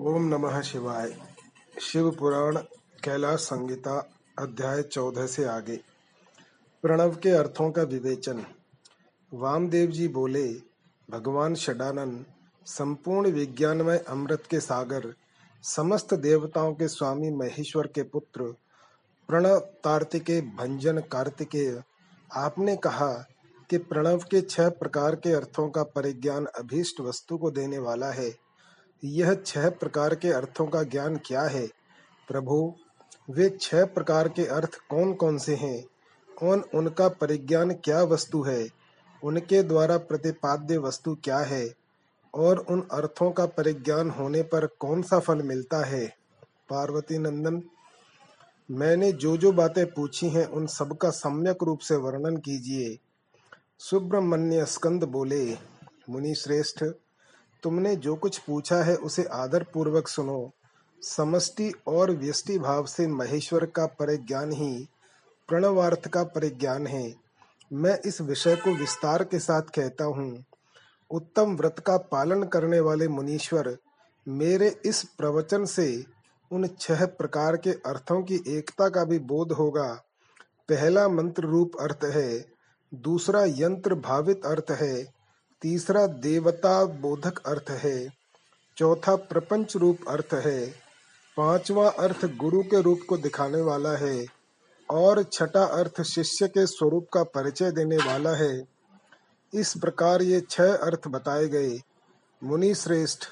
ओम नमः शिवाय। शिव पुराण कैलाश संगीता, अध्याय चौदह से आगे। प्रणव के अर्थों का विवेचन। वामदेव जी बोले, भगवान षडानंद संपूर्ण विज्ञानमय अमृत के सागर, समस्त देवताओं के स्वामी महेश्वर के पुत्र, प्रणव तार्तिके, भंजन कार्तिकेय आपने कहा कि प्रणव के छह प्रकार के अर्थों का परिज्ञान अभीष्ट वस्तु को देने वाला है। यह छह प्रकार के अर्थों का ज्ञान क्या है? प्रभु, वे छह प्रकार के अर्थ कौन कौन से हैं? कौन उनका परिज्ञान क्या वस्तु है? उनके द्वारा प्रतिपाद्य वस्तु क्या है? और उन अर्थों का परिज्ञान होने पर कौन सा फल मिलता है? पार्वती नंदन, मैंने जो जो बातें पूछी हैं उन सब का सम्यक रूप से वर्णन कीजिए। सुब्रमण्य स्कंद बोले मुनि श्रेष्ठ तुमने जो कुछ पूछा है उसे आदर पूर्वक सुनो। समष्टि और व्यष्टि भाव से महेश्वर का परिज्ञान ही प्रणवार्थ का परिज्ञान है। मैं इस विषय को विस्तार के साथ कहता हूँ। उत्तम व्रत का पालन करने वाले मुनीश्वर, मेरे इस प्रवचन से उन छह प्रकार के अर्थों की एकता का भी बोध होगा। पहला मंत्र रूप अर्थ है, दूसरा यंत्र भावित अर्थ है तीसरा देवता बोधक अर्थ है, चौथा प्रपंच रूप अर्थ है, पांचवा अर्थ गुरु के रूप को दिखाने वाला है, और छठा अर्थ शिष्य के स्वरूप का परिचय देने वाला है। इस प्रकार ये छह अर्थ बताए गए। मुनि श्रेष्ठ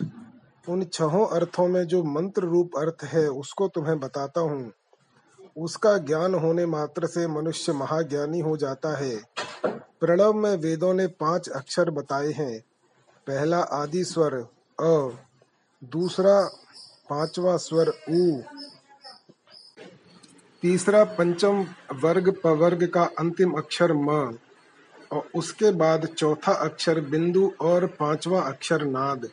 उन छहों अर्थों में जो मंत्र रूप अर्थ है, उसको तुम्हें बताता हूँ। उसका ज्ञान होने मात्र से मनुष्य महाज्ञानी हो जाता है। प्रणव में वेदों ने पाँच अक्षर बताए हैं। पहला आदि स्वर, अ, दूसरा पांचवा स्वर, उ। तीसरा पंचम वर्ग पवर्ग का अंतिम अक्षर म। और उसके बाद चौथा अक्षर बिंदु और पांचवा अक्षर नाद।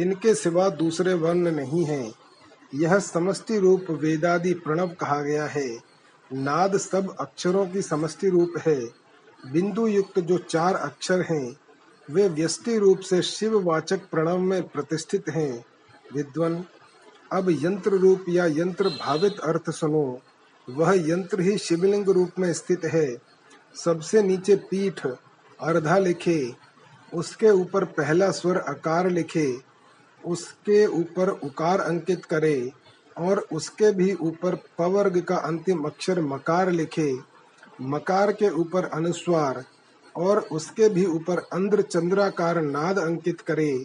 इनके सिवा दूसरे वर्ण नहीं है। यह समष्टि रूप वेदादि प्रणव कहा गया है। नाद सब अक्षरों की समष्टि रूप है। बिंदु युक्त जो चार अक्षर हैं, वे व्यष्टि रूप से शिव वाचक प्रणव में प्रतिष्ठित हैं। विद्वन, अब यंत्र रूप या यंत्र भावित अर्थ सुनो। वह यंत्र ही शिवलिंग रूप में स्थित है। सबसे नीचे पीठ, अर्धा लिखे। उसके ऊपर पहला स्वर अकार लिखे। उसके ऊपर उकार अंकित करे और उसके भी ऊपर पवर्ग का अंतिम अक्षर मकार लिखे। मकार के ऊपर अनुस्वार और उसके भी ऊपर अंध्र चंद्राकार नाद अंकित करे।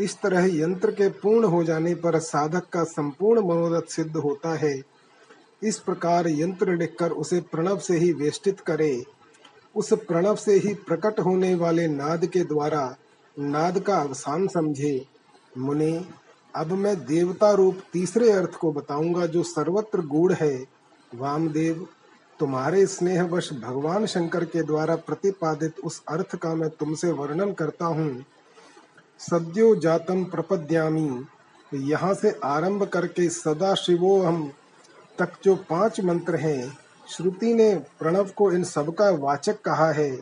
इस तरह यंत्र के पूर्ण हो जाने पर साधक का संपूर्ण मनोरथ सिद्ध होता है। इस प्रकार यंत्र लिखकर उसे प्रणव से ही वेष्टित करे। उस प्रणव से ही प्रकट होने वाले नाद के द्वारा नाद का अवसान समझे। मुने, अब मैं देवता रूप तीसरे अर्थ को बताऊँगा जो सर्वत्र गूढ़ है। वामदेव, तुम्हारे स्नेहवश भगवान शंकर के द्वारा प्रतिपादित उस अर्थ का मैं तुमसे वर्णन करता हूँ। सद्यो जातम प्रपद्यामी, यहाँ से आरंभ करके सदा शिवो हम तक जो पाँच मंत्र हैं, श्रुति ने प्रणव को इन सबका वाचक कहा है।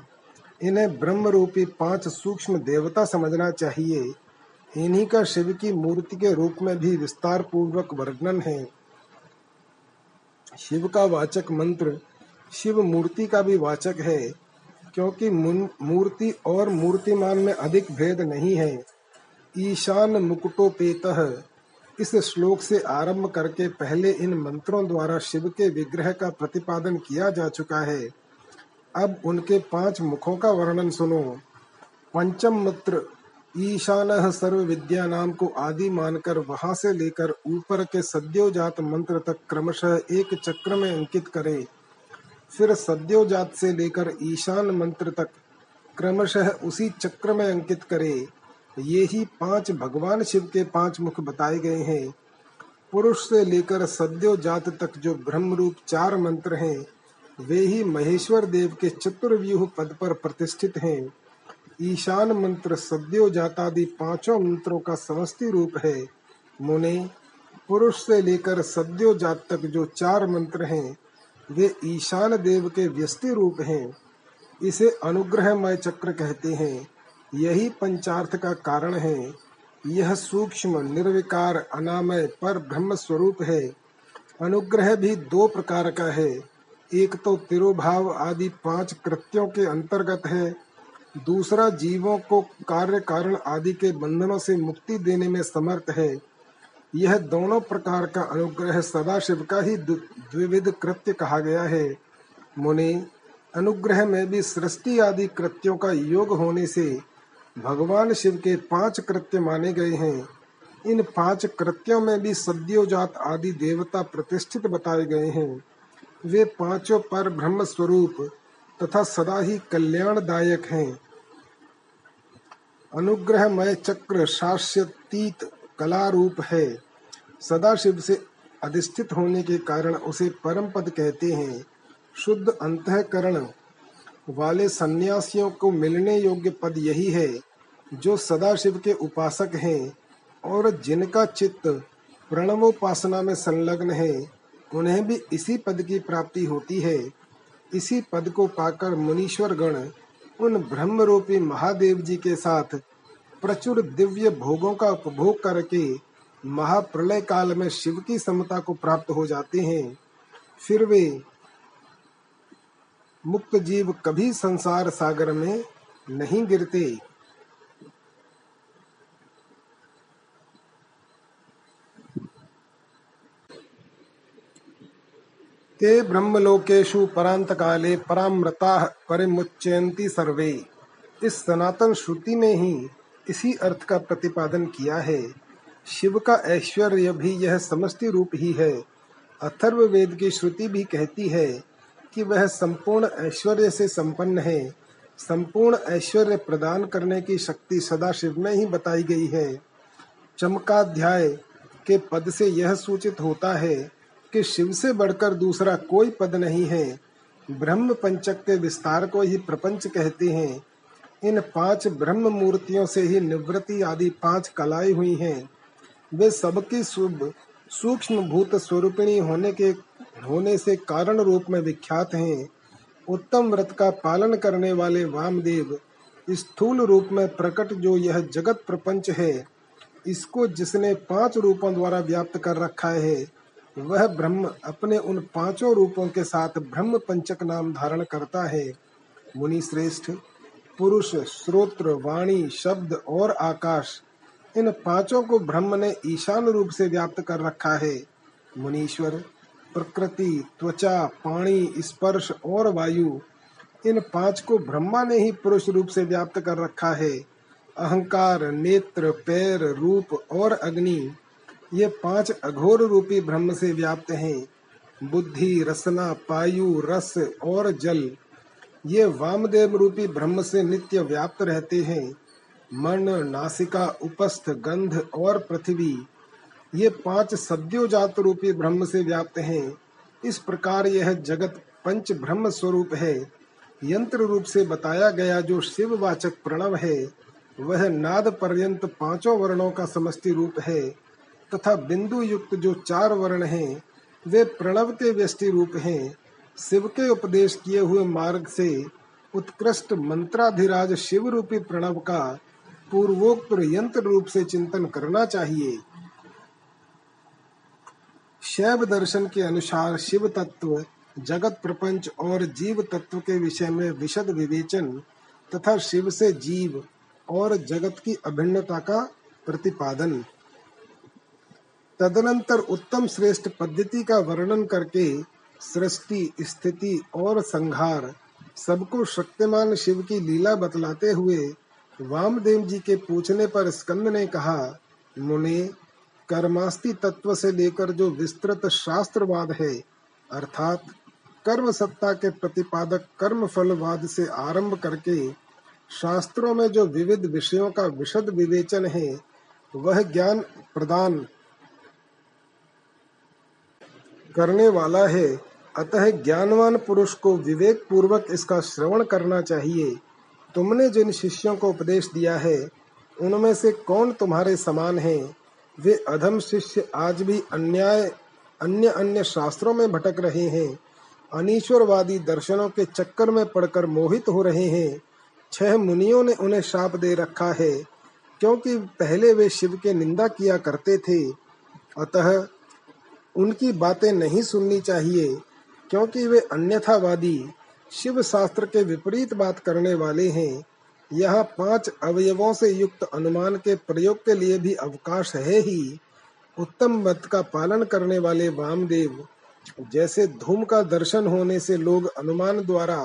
इन्हें ब्रह्म रूपी पाँच सूक्ष्म देवता समझना चाहिए। इन्हीं का शिव की मूर्ति के रूप में भी विस्तार पूर्वक वर्णन है। शिव का वाचक मंत्र, शिव मूर्ति का भी वाचक है, क्योंकि मूर्ति और मूर्तिमान में अधिक भेद नहीं है। ईशान मुकुटोपेत इस श्लोक से आरंभ करके पहले इन मंत्रों द्वारा शिव के विग्रह का प्रतिपादन किया जा चुका है। अब उनके पाँच मुखों का वर्णन सुनो। पंचम मंत्र ईशान सर्व विद्या नाम को आदि मानकर वहाँ से लेकर ऊपर के सद्योजात मंत्र तक क्रमशः एक चक्र में अंकित करे। फिर सद्योजात से लेकर ईशान मंत्र तक क्रमशः उसी चक्र में अंकित करे। ये ही पाँच भगवान शिव के पाँच मुख बताए गए हैं। पुरुष से लेकर सद्योजात तक जो ब्रह्म रूप चार मंत्र हैं, वे ही महेश्वर देव के चतुर्व्यूह पद पर प्रतिष्ठित हैं। ईशान मंत्र सद्यो जातादि पाँचों मंत्रों का समस्ती रूप है। मुने, पुरुष से लेकर सद्यो जात तक जो चार मंत्र हैं, वे ईशान देव के व्यस्ति रूप हैं। इसे अनुग्रहमय चक्र कहते हैं। यही पंचार्थ का कारण है। यह सूक्ष्म, निर्विकार, अनामय, पर ब्रह्म स्वरूप है। अनुग्रह भी दो प्रकार का है। एक तो तिरुभाव आदि पाँच कृत्यों के अंतर्गत है। दूसरा जीवों को कार्य कारण आदि के बंधनों से मुक्ति देने में समर्थ है। यह दोनों प्रकार का अनुग्रह सदाशिव का ही द्विविध कृत्य कहा गया है। मुनि, अनुग्रह में भी सृष्टि आदि कृत्यों का योग होने से भगवान शिव के पाँच कृत्य माने गए हैं। इन पाँच कृत्यों में भी सद्योजात आदि देवता प्रतिष्ठित बताए गए हैं। वे पाँचों पर ब्रह्म स्वरूप तथा सदा ही कल्याणदायक हैं। अनुग्रहमय चक्र शास्यतीत कला रूप है। सदाशिव से अधिष्ठित होने के कारण उसे परम पद कहते हैं। शुद्ध अंतकरण वाले सन्यासियों को मिलने योग्य पद यही है, जो सदाशिव के उपासक हैं और जिनका चित्त प्रणवोपासना में संलग्न है, उन्हें भी इसी पद की प्राप्ति होती है। इसी पद को पाकर मुनीश्वर गण उन ब्रह्म रूपी महादेव जी के साथ प्रचुर दिव्य भोगों का उपभोग करके महाप्रलय काल में शिव की समता को प्राप्त हो जाते हैं। फिर वे मुक्त जीव कभी संसार सागर में नहीं गिरते। ते ब्रह्मलोकेशु काले परामृता परिमुच्यन्ति सर्वे। इस सनातन श्रुति में ही इसी अर्थ का प्रतिपादन किया है। शिव का ऐश्वर्य भी यह समष्टि रूप ही है। अथर्व वेद की श्रुति भी कहती है कि वह संपूर्ण ऐश्वर्य से संपन्न है। संपूर्ण ऐश्वर्य प्रदान करने की शक्ति सदा शिव में ही बताई गई है। चमकाध्याय के पद से यह सूचित होता है कि शिव से बढ़कर दूसरा कोई पद नहीं है। ब्रह्म पंचक के विस्तार को ही प्रपंच कहते हैं। इन पाँच ब्रह्म मूर्तियों से ही निवृत्ति आदि पाँच कलाएँ हुई हैं। वे सबकी शुभ सूक्ष्म भूत स्वरूपिणी होने के, होने से कारण रूप में विख्यात हैं। उत्तम व्रत का पालन करने वाले वामदेव, स्थूल रूप में प्रकट जो यह जगत प्रपंच है, इसको जिसने पाँच रूपों द्वारा व्याप्त कर रखा है वह ब्रह्म अपने उन पाँचों रूपों के साथ ब्रह्म पंचक नाम धारण करता है। मुनि श्रेष्ठ, पुरुष, श्रोत्र, वाणी, शब्द और आकाश, इन पाँचों को ब्रह्म ने ईशान रूप से व्याप्त कर रखा है। मुनीश्वर, प्रकृति, त्वचा पानी स्पर्श और वायु, इन पाँच को ब्रह्मा ने ही पुरुष रूप से व्याप्त कर रखा है। अहंकार, नेत्र, पैर, रूप और अग्नि ये पाँच अघोर रूपी ब्रह्म से व्याप्त हैं। बुद्धि, रसना, पायु, रस और जल। ये वामदेव रूपी ब्रह्म से नित्य व्याप्त रहते हैं। मन नासिका, उपस्थ, गंध और पृथ्वी। ये पाँच सद्योजात रूपी ब्रह्म से व्याप्त हैं। इस प्रकार यह जगत पंच ब्रह्म स्वरूप है। यंत्र रूप से बताया गया जो शिव वाचक प्रणव है, वह नाद पर्यंत पाँचों वर्णों का समष्टि रूप है। तथा बिंदु युक्त जो चार वर्ण हैं, वे प्रणव के व्यष्टि रूप हैं। शिव के उपदेश किए हुए मार्ग से उत्कृष्ट मंत्राधिराज शिव रूपी प्रणव का पूर्वोक्त यंत्र रूप से चिंतन करना चाहिए। शैव दर्शन के अनुसार शिव तत्व, जगत प्रपंच और जीव तत्व के विषय में विशद विवेचन तथा शिव से जीव और जगत की अभिन्नता का प्रतिपादन। तदनंतर उत्तम श्रेष्ठ पद्धति का वर्णन करके सृष्टि, स्थिति और संहार सबको शक्तिमान शिव की लीला बतलाते हुए वामदेव जी के पूछने पर स्कंद ने कहा, मुने, कर्मास्ति तत्व से लेकर जो विस्तृत शास्त्रवाद है, अर्थात कर्म सत्ता के प्रतिपादक कर्म फलवाद से आरंभ करके शास्त्रों में जो विविध विषयों का विशद विवेचन है, वह ज्ञान प्रदान करने वाला है। अतः ज्ञानवान पुरुष को विवेक पूर्वक इसका श्रवण करना चाहिए। तुमने जिन शिष्यों को उपदेश दिया है, उनमें से कौन तुम्हारे समान है? वे अधम शिष्य आज भी अन्याय, अन्य अन्य शास्त्रों में भटक रहे हैं। अनिश्वरवादी दर्शनों के चक्कर में पड़कर मोहित हो रहे हैं। छह मुनियों ने उन्हें शाप दे रखा है, क्योंकि पहले वे शिव के निंदा किया करते थे। अतः उनकी बातें नहीं सुननी चाहिए, क्योंकि वे अन्यथावादी शिव शास्त्र के विपरीत बात करने वाले हैं। यहाँ पाँच अवयवों से युक्त अनुमान के प्रयोग के लिए भी अवकाश है ही। उत्तम मत का पालन करने वाले वामदेव, जैसे धूम का दर्शन होने से लोग अनुमान द्वारा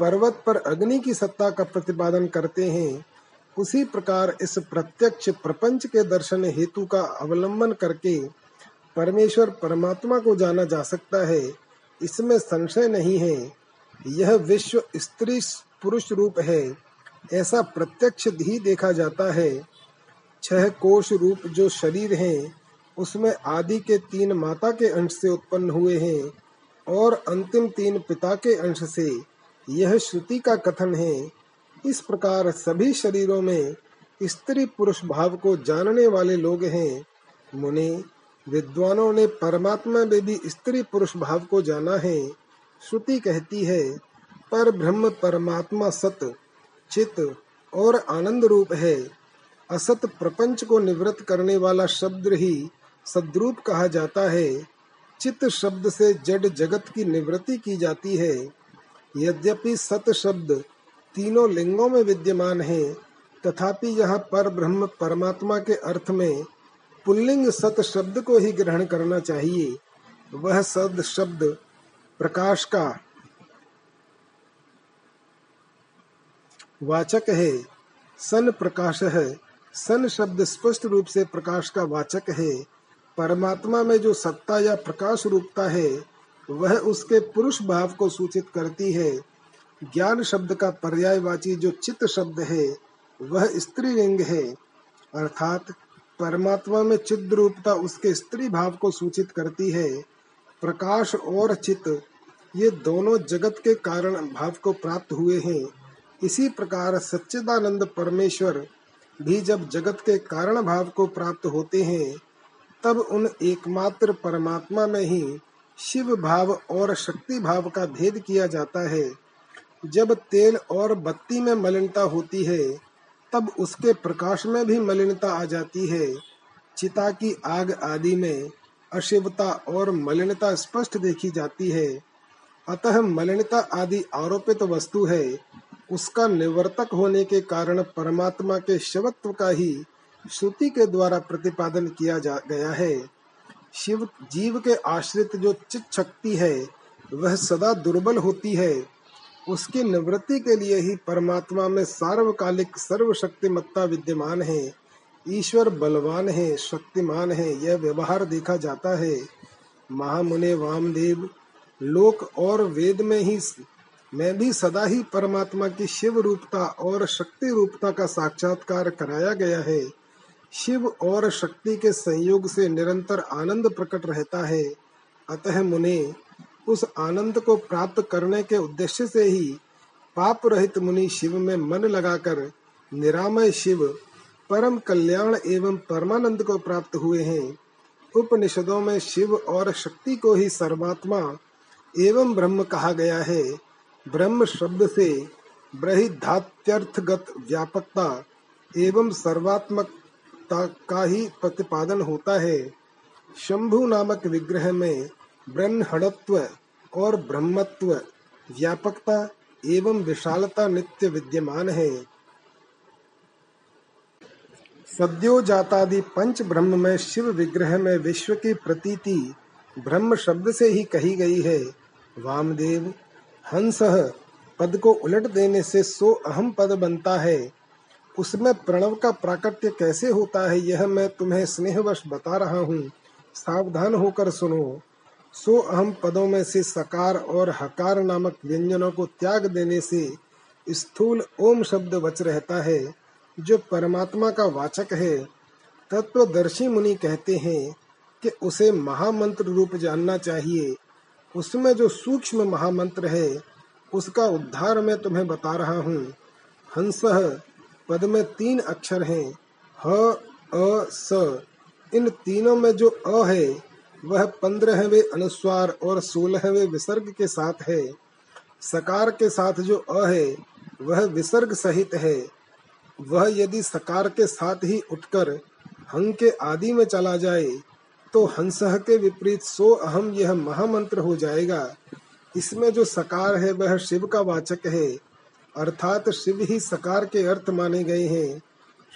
पर्वत पर अग्नि की सत्ता का प्रतिपादन करते हैं, उसी प्रकार इस प्रत्यक्ष प्रपंच के दर्शन हेतु का अवलंबन करके परमेश्वर परमात्मा को जाना जा सकता है, इसमें संशय नहीं है। यह विश्व स्त्री पुरुष रूप है, ऐसा प्रत्यक्ष ही देखा जाता है। छह कोश रूप जो शरीर हैं, उसमें आदि के तीन माता के अंश से उत्पन्न हुए हैं और अंतिम तीन पिता के अंश से। यह श्रुति का कथन है। इस प्रकार सभी शरीरों में स्त्री पुरुष भाव को जानने वाले लोग हैं। मुनि विद्वानों ने परमात्मा में भी स्त्री पुरुष भाव को जाना है। श्रुति कहती है, पर ब्रह्म परमात्मा सत, चित और आनंद रूप है। असत प्रपंच को निवृत्त करने वाला शब्द ही सद्रूप कहा जाता है। चित शब्द से जड़ जगत की निवृत्ति की जाती है। यद्यपि सत शब्द तीनों लिंगों में विद्यमान है, तथापि यह पर ब्रह्म परमात्मा के अर्थ में पुल्लिंग सत शब्द को ही ग्रहण करना चाहिए। वह सद शब्द प्रकाश का वाचक है। सन प्रकाश है। सन शब्द स्पष्ट रूप से प्रकाश का वाचक है। परमात्मा में जो सत्ता या प्रकाश रूपता है, वह उसके पुरुष भाव को सूचित करती है। ज्ञान शब्द का पर्यायवाची जो चित्त शब्द है, वह स्त्री लिंग है। अर्थात परमात्मा में चिद रूपता उसके स्त्री भाव को सूचित करती है। प्रकाश और चित्त, ये दोनों जगत के कारण भाव को प्राप्त हुए हैं। इसी प्रकार सच्चिदानंद परमेश्वर भी जब जगत के कारण भाव को प्राप्त होते हैं, तब उन एकमात्र परमात्मा में ही शिव भाव और शक्ति भाव का भेद किया जाता है। जब तेल और बत्ती में मलिनता होती है तब उसके प्रकाश में भी मलिनता आ जाती है। चिता की आग आदि में अशिवता और मलिनता स्पष्ट देखी जाती है। अतः मलिनता आदि आरोपित वस्तु है। उसका निवर्तक होने के कारण परमात्मा के शवत्व का ही श्रुति के द्वारा प्रतिपादन किया जा गया है। शिव जीव के आश्रित जो चित शक्ति है, वह सदा दुर्बल होती है। उसकी निवृत्ति के लिए ही परमात्मा में सार्वकालिक सर्वशक्तिमत्ता विद्यमान है। ईश्वर बलवान है, शक्तिमान है, यह व्यवहार देखा जाता है। महामुने वामदेव, लोक और वेद में ही मैं भी सदा ही परमात्मा की शिव रूपता और शक्ति रूपता का साक्षात्कार कराया गया है। शिव और शक्ति के संयोग से निरंतर आनंद प्रकट रहता है। अतः मुने उस आनंद को प्राप्त करने के उद्देश्य से ही पाप रहित मुनि शिव में मन लगाकर निरामय शिव, परम कल्याण एवं परमानंद को प्राप्त हुए हैं। उपनिषदों में शिव और शक्ति को ही सर्वात्मा एवं ब्रह्म कहा गया है। ब्रह्म शब्द से ब्रहिधात्यर्थगत व्यापकता एवं सर्वात्मकता का ही प्रतिपादन होता है। शंभु नामक विग्रह में ब्रह्मणत्व और ब्रह्मत्व व्यापकता एवं विशालता नित्य विद्यमान है। सद्यो जातादि पंच ब्रह्म में शिव विग्रह में विश्व की प्रतीति ब्रह्म शब्द से ही कही गई है। वामदेव, हंस पद को उलट देने से सो अहम पद बनता है। उसमें प्रणव का प्राकट्य कैसे होता है यह मैं तुम्हें स्नेहवश बता रहा हूँ। सावधान होकर सुनो। सो अहम पदों में से सकार और हकार नामक व्यंजनों को त्याग देने से स्थूल ओम शब्द बच रहता है, जो परमात्मा का वाचक है। तत्वदर्शी मुनि कहते हैं कि उसे महामंत्र रूप जानना चाहिए। उसमें जो सूक्ष्म महामंत्र है, उसका उद्धार मैं तुम्हें बता रहा हूँ। हंस पद में तीन अक्षर हैं, ह, अ, स। इन तीनों में जो अ है वह पंद्रहवे अनुस्वार और सोलहवे विसर्ग के साथ है। सकार के साथ जो अ है, वह विसर्ग सहित है। वह यदि सकार के साथ ही उठकर हंग के आदि में चला जाए तो हंस के विपरीत सो अहम यह महामंत्र हो जाएगा। इसमें जो सकार है, वह शिव का वाचक है। अर्थात शिव ही सकार के अर्थ माने गए हैं।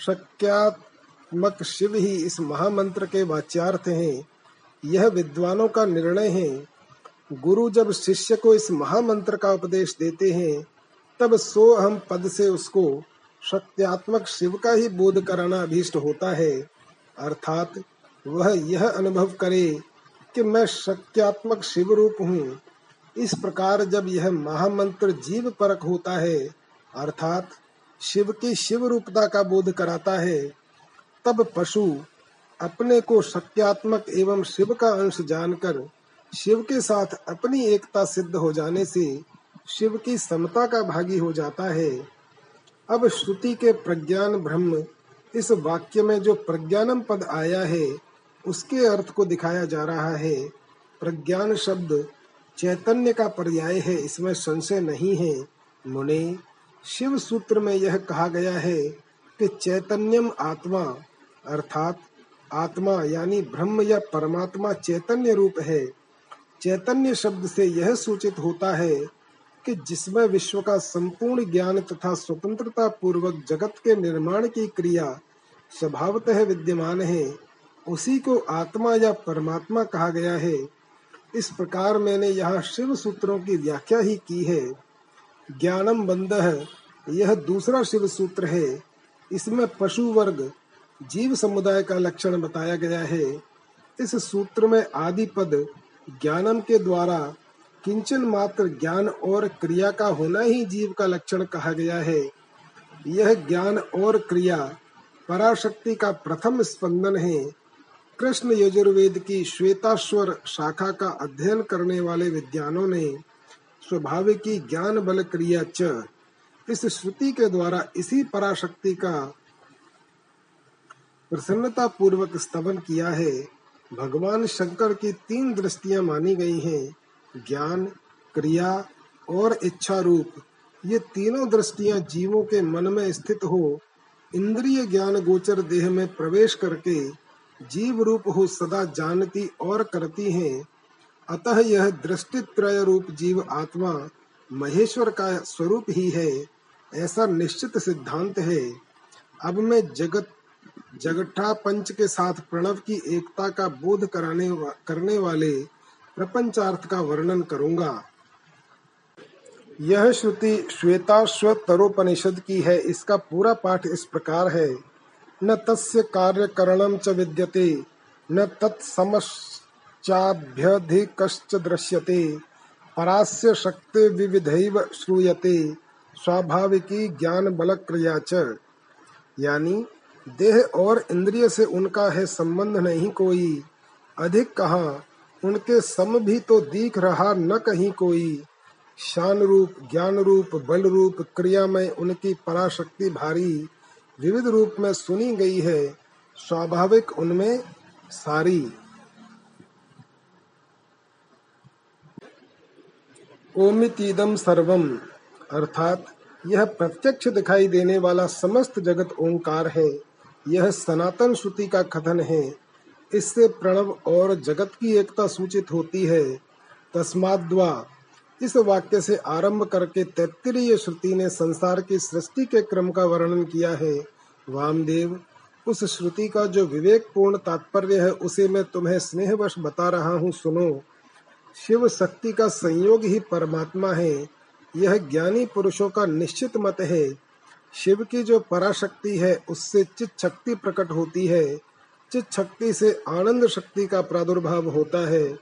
शक्यात्मक शिव ही इस महामंत्र के वाच्यार्थ हैं। यह विद्वानों का निर्णय है। गुरु जब शिष्य को इस महामंत्र का उपदेश देते हैं, तब सो अहम पद से उसको शक्त्यात्मक शिव का ही बोध कराना अभीष्ट होता है। अर्थात वह यह अनुभव करे कि मैं शक्त्यात्मक शिव रूप हूँ। इस प्रकार जब यह महामंत्र जीव परक होता है, अर्थात शिव की शिव रूपता का बोध कराता है, तब पशु अपने को सत्यात्मक एवं शिव का अंश जानकर शिव के साथ अपनी एकता सिद्ध हो जाने से शिव की समता का भागी हो जाता है। अब श्रुति के प्रज्ञान ब्रह्म इस वाक्य में जो प्रज्ञानम पद आया है, उसके अर्थ को दिखाया जा रहा है। प्रज्ञान शब्द चैतन्य का पर्याय है, इसमें संशय नहीं है। मुने, शिव सूत्र में यह कहा गया है कि चैतन्यम आत्मा, अर्थात आत्मा यानी ब्रह्म या परमात्मा चैतन्य रूप है। चैतन्य शब्द से यह सूचित होता है कि जिसमें विश्व का संपूर्ण ज्ञान तथा स्वतंत्रता पूर्वक जगत के निर्माण की क्रिया स्वभावतः विद्यमान है, उसी को आत्मा या परमात्मा कहा गया है। इस प्रकार मैंने यहाँ शिव सूत्रों की व्याख्या ही की है। ज्ञानम बंद यह दूसरा शिव सूत्र है। इसमें पशु वर्ग जीव समुदाय का लक्षण बताया गया है। इस सूत्र में आदि पद ज्ञानम के द्वारा किंचन मात्र ज्ञान और क्रिया का होना ही जीव का लक्षण कहा गया है। यह ज्ञान और क्रिया पराशक्ति का प्रथम स्पंदन है। कृष्ण यजुर्वेद की श्वेताश्वर शाखा का अध्ययन करने वाले विद्वानों ने स्वाभाविकी ज्ञान बल क्रिया च इस श्रुति के द्वारा इसी पराशक्ति का प्रसन्नता पूर्वक स्तवन किया है, भगवान शंकर की तीन दृष्टियाँ मानी गई हैं, ज्ञान, क्रिया और इच्छा रूप। ये तीनों दृष्टियाँ जीवों के मन में स्थित हो, इंद्रिय ज्ञान गोचर देह में प्रवेश करके जीव रूप हो सदा जानती और करती हैं। अतः यह दृष्टि त्रय रूप जीव आत्मा, महेश्वर का स्वरूप ही है, ऐसा निश्चित सिद्धांत है। अब मैं जगत जगठा पंच के साथ प्रणव की एकता का बोध कराने वा, करने वाले प्रपंचार्थ का वर्णन करूँगा। यह श्रुति श्वेताश्वतरोपनिषद की है। इसका पूरा पाठ इस प्रकार है। न तस्य कार्य करणम च विद्यते न तत्समश्चाभ्यधिकश्च दृश्यते परास्य शक्ति विविधैव श्रूयते स्वाभाविकी ज्ञान बल क्रिया यानी देह और इंद्रिय से उनका है संबंध नहीं कोई। अधिक कहा, उनके सम भी तो दिख रहा न कहीं कोई। शान रूप ज्ञान रूप बल रूप क्रिया में उनकी पराशक्ति भारी, विविध रूप में सुनी गई है, स्वाभाविक उनमें सारी। ओमितीदम सर्वम, अर्थात यह प्रत्यक्ष दिखाई देने वाला समस्त जगत ओंकार है। यह सनातन श्रुति का कथन है। इससे प्रणव और जगत की एकता सूचित होती है। तस्माद्वा, इस वाक्य से आरंभ करके तैत्तिरीय श्रुति ने संसार की सृष्टि के क्रम का वर्णन किया है। वामदेव, उस श्रुति का जो विवेक पूर्ण तात्पर्य है, उसे मैं तुम्हें स्नेहवश बता रहा हूँ, सुनो। शिव शक्ति का संयोग ही परमात्मा है। यह ज्ञानी पुरुषों का निश्चित मत है। शिव की जो पराशक्ति है, उससे चित शक्ति प्रकट होती है। चित शक्ति से आनंद शक्ति का प्रादुर्भाव होता है।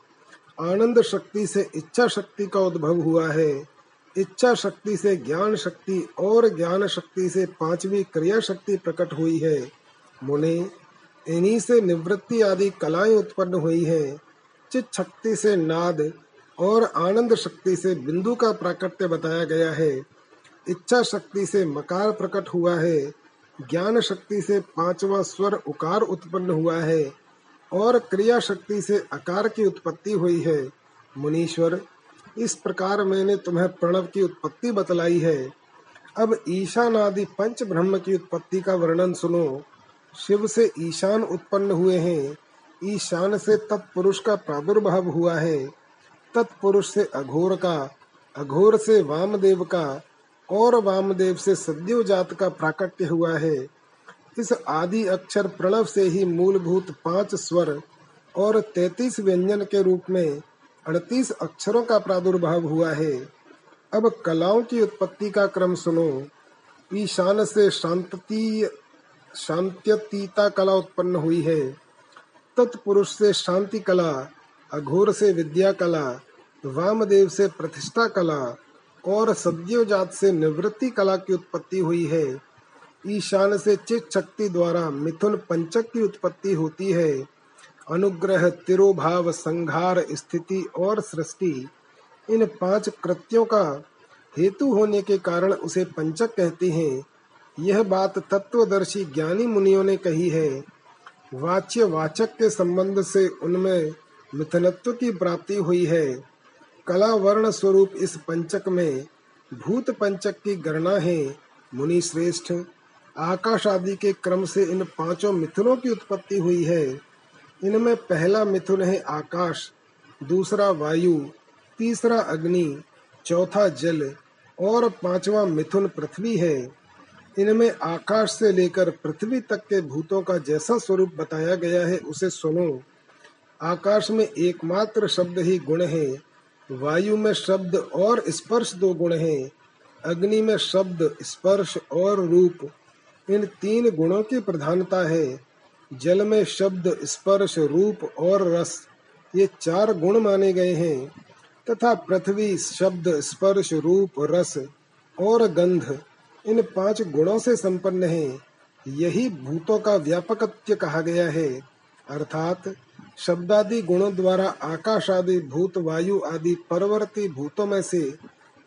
आनंद शक्ति से इच्छा शक्ति का उद्भव हुआ है। इच्छा शक्ति से ज्ञान शक्ति और ज्ञान शक्ति से पांचवी क्रिया शक्ति प्रकट हुई है। मुने, इन्हीं से निवृत्ति आदि कलाएँ उत्पन्न हुई है। चित शक्ति से नाद और आनंद शक्ति से बिंदु का प्राकट्य बताया गया है। इच्छा शक्ति से मकार प्रकट हुआ है, ज्ञान शक्ति से पांचवा स्वर उकार उत्पन्न हुआ है, और क्रिया शक्ति से अकार की उत्पत्ति हुई है। मुनीश्वर, इस प्रकार मैंने तुम्हें प्रणव की उत्पत्ति बतलाई है। अब ईशान आदि पंच ब्रह्म की उत्पत्ति का वर्णन सुनो। शिव से ईशान उत्पन्न हुए हैं। ईशान से तत्पुरुष का प्रादुर्भाव हुआ है। तत्पुरुष से अघोर का, अघोर से वामदेव का और वामदेव से सद्यो जात का प्राकट्य हुआ है। इस आदि अक्षर प्रणव से ही मूलभूत पाँच स्वर और तैतीस व्यंजन के रूप में अड़तीस अक्षरों का प्रादुर्भाव हुआ है। अब कलाओं की उत्पत्ति का क्रम सुनो। ईशान से शांति शांत्यतीता कला उत्पन्न हुई है। तत्पुरुष से शांति कला, अघोर से विद्या कला, वामदेव से प्रतिष्ठा कला और सद्यो जात से निवृत्ति कला की उत्पत्ति हुई है। ईशान से चित शक्ति द्वारा मिथुन पंचक की उत्पत्ति होती है। अनुग्रह, तिरुभाव, संघार, स्थिति और सृष्टि, इन पाँच कृत्यों का हेतु होने के कारण उसे पंचक कहते हैं। यह बात तत्वदर्शी ज्ञानी मुनियों ने कही है। वाच्य वाचक के संबंध से उनमें मिथनत्व की प्राप्ति हुई है। कला वर्ण स्वरूप इस पंचक में भूत पंचक की गणना है मुनि श्रेष्ठ आकाश आदि के क्रम से इन पाँचों मिथुनों की उत्पत्ति हुई है। इनमें पहला मिथुन है आकाश, दूसरा वायु, तीसरा अग्नि, चौथा जल और पांचवा मिथुन पृथ्वी है। इनमें आकाश से लेकर पृथ्वी तक के भूतों का जैसा स्वरूप बताया गया है, उसे सुनो। आकाश में एकमात्र शब्द ही गुण है वायु में शब्द और स्पर्श दो गुण हैं, अग्नि में शब्द, स्पर्श और रूप। इन तीन गुणों की प्रधानता है। जल में शब्द, स्पर्श, रूप और रस, ये चार गुण माने गए हैं। तथा पृथ्वी, शब्द, स्पर्श, रूप, रस और गंध, इन पाँच गुणों से संपन्न है। यही भूतों का व्यापकत्व कहा गया है। अर्थात शब्दादि गुणों द्वारा आकाश आदि भूत, वायु आदि परवर्ती भूतों में से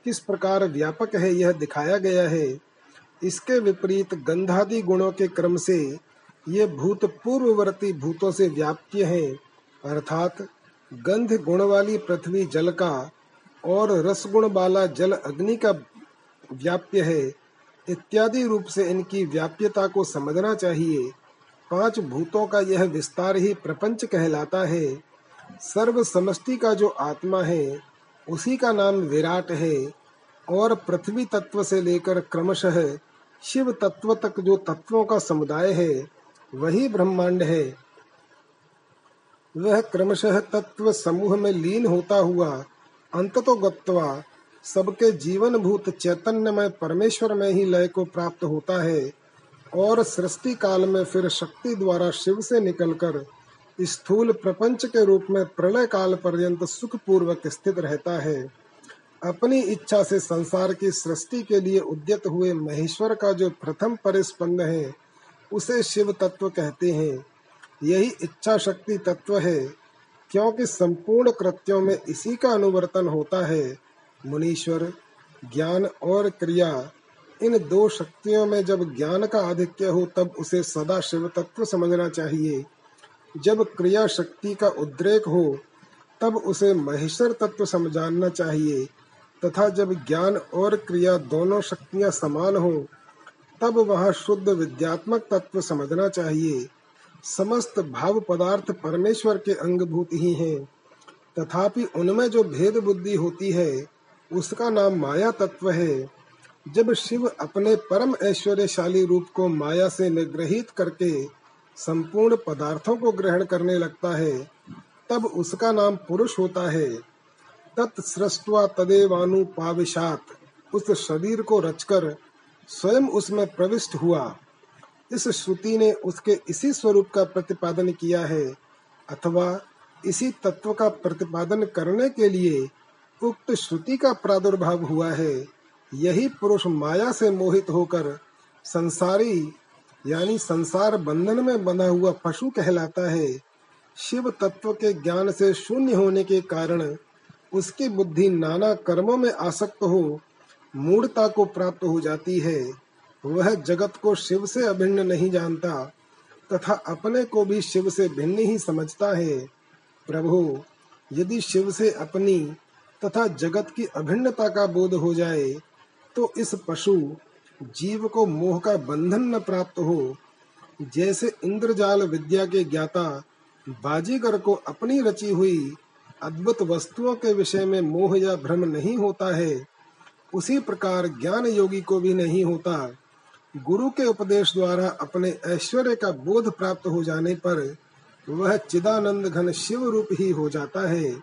किस प्रकार व्यापक है यह दिखाया गया है। इसके विपरीत गंधादि गुणों के क्रम से ये भूत पूर्ववर्ती भूतों से व्याप्य हैं। अर्थात गंध गुण वाली पृथ्वी जल का और रस गुण वाला जल अग्नि का व्याप्य है। इत्यादि रूप से इनकी व्याप्यता को समझना चाहिए। पाँच भूतों का यह विस्तार ही प्रपंच कहलाता है। सर्व समष्टि का जो आत्मा है, उसी का नाम विराट है और पृथ्वी तत्व से लेकर क्रमशः शिव तत्व तक जो तत्वों का समुदाय है, वही ब्रह्मांड है। वह क्रमशः तत्व समूह में लीन होता हुआ अंत तो गत्वा सबके जीवन भूत चैतन्य में परमेश्वर में ही लय को प्राप्त होता है। और सृष्टि काल में फिर शक्ति द्वारा शिव से निकलकर स्थूल प्रपंच के रूप में प्रलय काल पर्यंत सुख पूर्वक स्थित रहता है। अपनी इच्छा से संसार की सृष्टि के लिए उद्यत हुए महेश्वर का जो प्रथम परिस्पंद है, उसे शिव तत्व कहते हैं। यही इच्छा शक्ति तत्व है, क्योंकि संपूर्ण कृत्यों में इसी का अनुवर्तन होता है। मुनीश्वर, ज्ञान और क्रिया इन दो शक्तियों में जब ज्ञान का आधिक्य हो, तब उसे सदा शिव तत्व समझना चाहिए। जब क्रिया शक्ति का उद्रेक हो, तब उसे महेश्वर तत्व समझाना चाहिए। तथा जब ज्ञान और क्रिया दोनों शक्तियाँ समान हो, तब वहाँ शुद्ध विद्यात्मक तत्व समझना चाहिए। समस्त भाव पदार्थ परमेश्वर के अंगभूत ही हैं। तथापि उनमें जो भेद बुद्धि होती है, उसका नाम माया तत्व है। जब शिव अपने परम ऐश्वर्यशाली रूप को माया से निग्रहित करके संपूर्ण पदार्थों को ग्रहण करने लगता है, तब उसका नाम पुरुष होता है। तत्सृष्टवा तदेवानुपाविशात। उस शरीर को रचकर स्वयं उसमें प्रविष्ट हुआ। इस श्रुति ने उसके इसी स्वरूप का प्रतिपादन किया है, अथवा इसी तत्व का प्रतिपादन करने के लिए उक्त श्रुति का प्रादुर्भाव हुआ है। यही पुरुष माया से मोहित होकर संसारी, यानी संसार बंधन में बंधा हुआ पशु कहलाता है। शिव तत्व के ज्ञान से शून्य होने के कारण उसकी बुद्धि नाना कर्मों में आसक्त हो मूर्ता को प्राप्त हो जाती है। वह जगत को शिव से अभिन्न नहीं जानता, तथा अपने को भी शिव से भिन्न ही समझता है। प्रभु, यदि शिव से अपनी तथा जगत की अभिन्नता का बोध हो जाए तो इस पशु जीव को मोह का बंधन न प्राप्त हो, जैसे इंद्रजाल विद्या के ज्ञाता बाजीगर को अपनी रची हुई अद्भुत वस्तुओं के विषय में मोह या भ्रम नहीं होता है, उसी प्रकार ज्ञान योगी को भी नहीं होता। गुरु के उपदेश द्वारा अपने ऐश्वर्य का बोध प्राप्त हो जाने पर वह चिदानंद घन शिव रूप ही हो जाता है।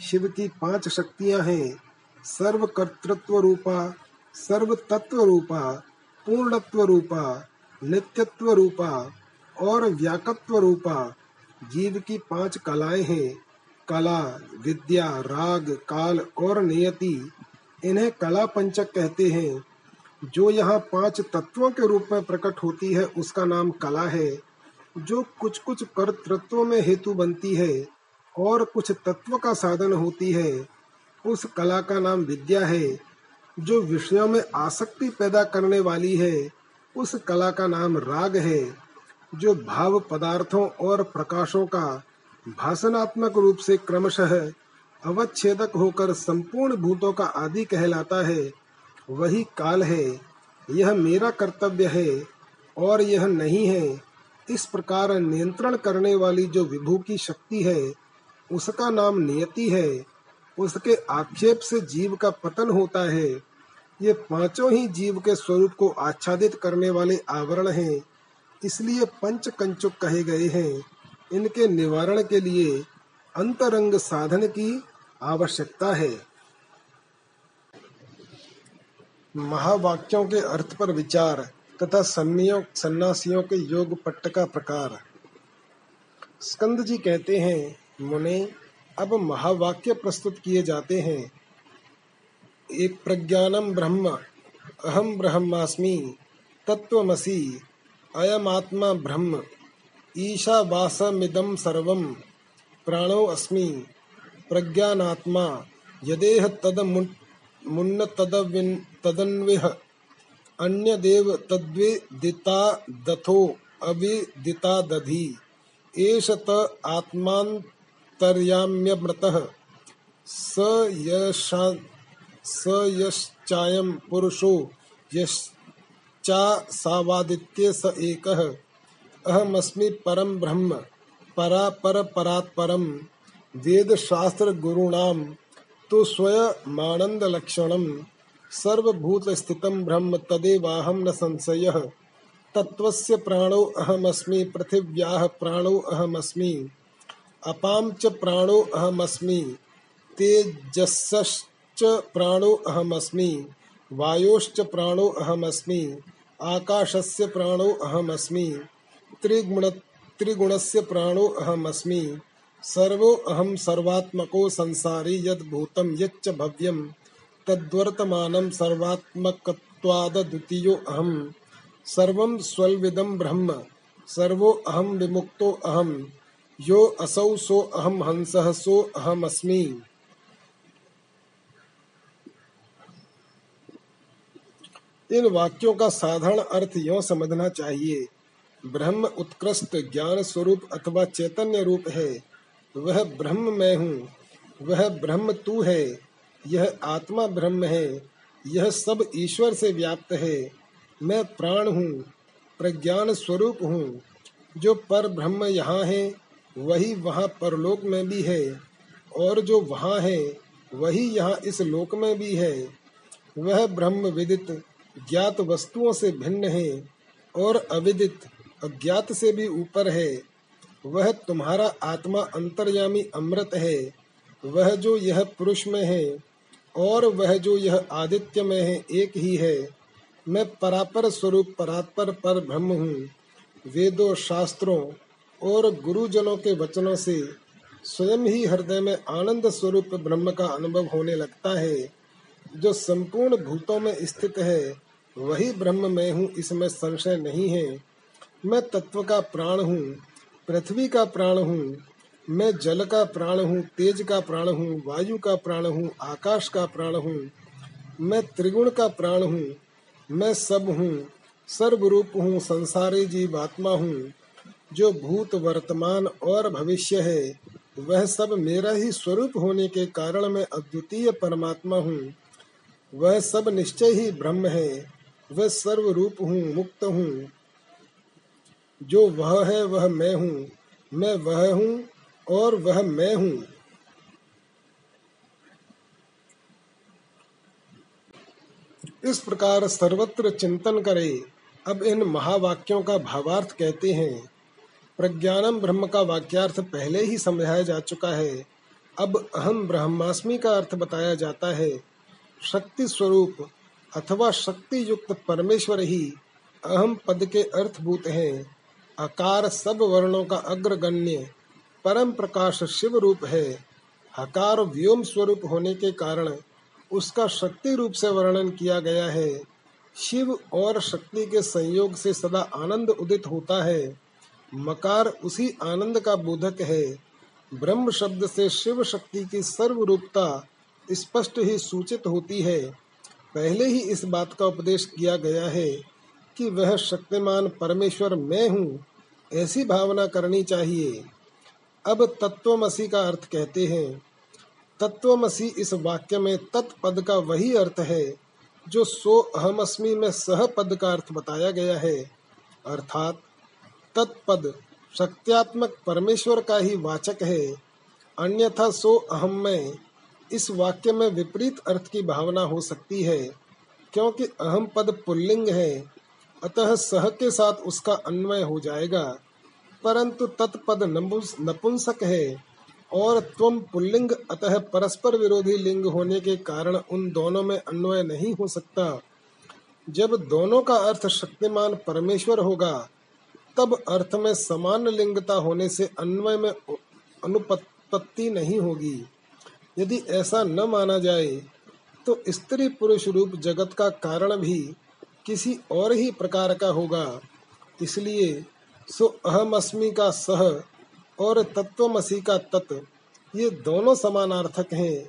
शिव की पाँच शक्तियाँ हैं सर्व कर्तृत्व रूपा सर्व तत्व रूपा पूर्णत्व रूपा नित्यत्व रूपा और व्याकत्व रूपा जीव की पाँच कलाएँ हैं, कला, विद्या, राग, काल और नियति। इन्हें कला पंचक कहते हैं। जो यहाँ पाँच तत्वों के रूप में प्रकट होती है, उसका नाम कला है। जो कुछ कुछ कर्तृत्व में हेतु बनती है और कुछ तत्व का साधन होती है, उस कला का नाम विद्या है। जो विषयों में आसक्ति पैदा करने वाली है, उस कला का नाम राग है, जो भाव पदार्थों और प्रकाशों का भाषणात्मक रूप से क्रमशः अवच्छेदक होकर संपूर्ण भूतों का आदि कहलाता है, वही काल है। यह मेरा कर्तव्य है और यह नहीं है। इस प्रकार नियंत्रण करने वाली जो विभू की शक्ति है, उसका नाम नियति है। उसके आक्षेप से जीव का पतन होता है। ये पाँचों ही जीव के स्वरूप को आच्छादित करने वाले आवरण हैं, इसलिए पंच कंचुक कहे गए हैं। इनके निवारण के लिए अंतरंग साधन की आवश्यकता है। महावाक्यों के अर्थ पर विचार तथा सन्यासियों के योग पट्ट का प्रकार। स्कंद जी कहते हैं, मुने अब महावाक्य प्रस्तुत किए जाते हैं। एक प्रज्ञानम ब्रह्म अहम ब्रह्मास्मि तत्वमसि अयमात्मा ब्रह्म, ईशावासमिदं सर्वं, प्राणो अस्मि, प्रज्ञानात्मा, यदेह तद तदमुन्न तदविन तदन्विह, अन्यदेव तद्विदिता दथो, अविदिता दधि, एष त आत्मान् तर्याम्यमृतः स यशा स यश्चायं पुरुषो यश्चा सावादित्ये स एकः। अहमस्मि परम ब्रह्म परा पर परात्परम वेद शास्त्र गुरुणाम तो स्वयमानंद लक्षणम सर्वभूत स्थितम ब्रह्म तदेवाहम न संशय। तत्वस्य प्राणो अहमस्मि, पृथिव्याः प्राणो अहमस्मि। अपाम च प्राणो अहमस्मि तेजस्श्च प्राणो अहमस्मि, वायोश्च प्राणो अहमस्मि, आकाशस्य प्राणो अहमस्मि, त्रिगुण त्रिगुणस्य सर्वो अहम सर्वात्मको संसारी यद् भूतं यच्च भव्यं, तद्वर्तमानं अहम् सर्वं स्वल्विदं ब्रह्म, सर्वो अहम विमुक्तो अहम यो असौ सो अहम हंस सो अहम अस्मि इन वाक्यों का साधारण अर्थ यो समझना चाहिए। ब्रह्म उत्कृष्ट ज्ञान स्वरूप अथवा चैतन्य रूप है। वह ब्रह्म मैं हूँ। वह ब्रह्म तू है। यह आत्मा ब्रह्म है। यह सब ईश्वर से व्याप्त है। मैं प्राण हूँ। प्रज्ञान स्वरूप हूँ। जो पर ब्रह्म यहाँ है वही वहाँ परलोक में भी है, और जो वहाँ है, वही यहाँ इस लोक में भी है। वह ब्रह्म विदित ज्ञात वस्तुओं से भिन्न है, और अविदित अज्ञात से भी ऊपर है। वह तुम्हारा आत्मा अंतर्यामी अमृत है, वह जो यह पुरुष में है, और वह जो यह आदित्य में है, एक ही है। मैं परापर स्वरूप परात्पर पर ब्रह्म हूँ। वेदों, शास्त्रों और गुरुजनों के वचनों से स्वयं ही हृदय में आनंद स्वरूप ब्रह्म का अनुभव होने लगता है। जो संपूर्ण भूतों में स्थित है, वही ब्रह्म में हूँ, इसमें संशय नहीं है। मैं तत्व का प्राण हूँ, पृथ्वी का प्राण हूँ, मैं जल का प्राण हूँ, तेज का प्राण हूँ, वायु का प्राण हूँ, आकाश का प्राण हूँ, मैं त्रिगुण का प्राण हूँ, मैं सब हूँ, सर्वरूप हूँ, संसारी जीव आत्मा हूँ। जो भूत वर्तमान और भविष्य है, वह सब मेरा ही स्वरूप होने के कारण मैं अद्वितीय परमात्मा हूँ। वह सब निश्चय ही ब्रह्म है, वह सर्व रूप हूँ, मुक्त हूँ। जो वह है, वह मैं हूँ, मैं वह हूँ और वह मैं हूँ। इस प्रकार सर्वत्र चिंतन करे। अब इन महावाक्यों का भावार्थ कहते हैं प्रज्ञानम ब्रह्म का वाक्यार्थ पहले ही समझाया जा चुका है। अब अहम ब्रह्मास्मि का अर्थ बताया जाता है। शक्ति स्वरूप अथवा शक्ति युक्त परमेश्वर ही अहम पद के अर्थभूत हैं। अकार सब वर्णों का अग्रगण्य परम प्रकाश शिव रूप है। हकार व्योम स्वरूप होने के कारण उसका शक्ति रूप से वर्णन किया गया है। शिव और शक्ति के संयोग से सदा आनंद उदित होता है। मकार उसी आनंद का बोधक है। ब्रह्म शब्द से शिव शक्ति की सर्व रूपता स्पष्ट ही सूचित होती है। पहले ही इस बात का उपदेश किया गया है कि वह शक्तिमान परमेश्वर मैं हूँ, ऐसी भावना करनी चाहिए। अब तत्वमसी का अर्थ कहते हैं। तत्वमसी इस वाक्य में तत्पद का वही अर्थ है, जो सो अहमअस्मी में सह पद का अर्थ बताया गया है। अर्थात तत्पद। सत्यात्मक परमेश्वर का ही वाचक है। अन्यथा सो अहम में। इस वाक्य में विपरीत अर्थ की भावना हो सकती है, क्योंकि अहम पद पुल्लिंग है। अतः सह के साथ उसका अन्वय हो जाएगा। परंतु तत्पद नपुंसक है, और त्वम पुल्लिंग, अतः परस्पर विरोधी लिंग होने के कारण उन दोनों में अन्वय नहीं हो सकता। जब दोनों का अर्थ शक्तिमान परमेश्वर होगा तब अर्थ में समान लिंगता होने से अन्वय में अनुपत्ति नहीं होगी। यदि ऐसा न माना जाए तो स्त्री पुरुष रूप जगत का कारण भी किसी और ही प्रकार का होगा। इसलिए सो अहमअस्मि का सह और तत्वमसी का तत्व ये दोनों समानार्थक हैं।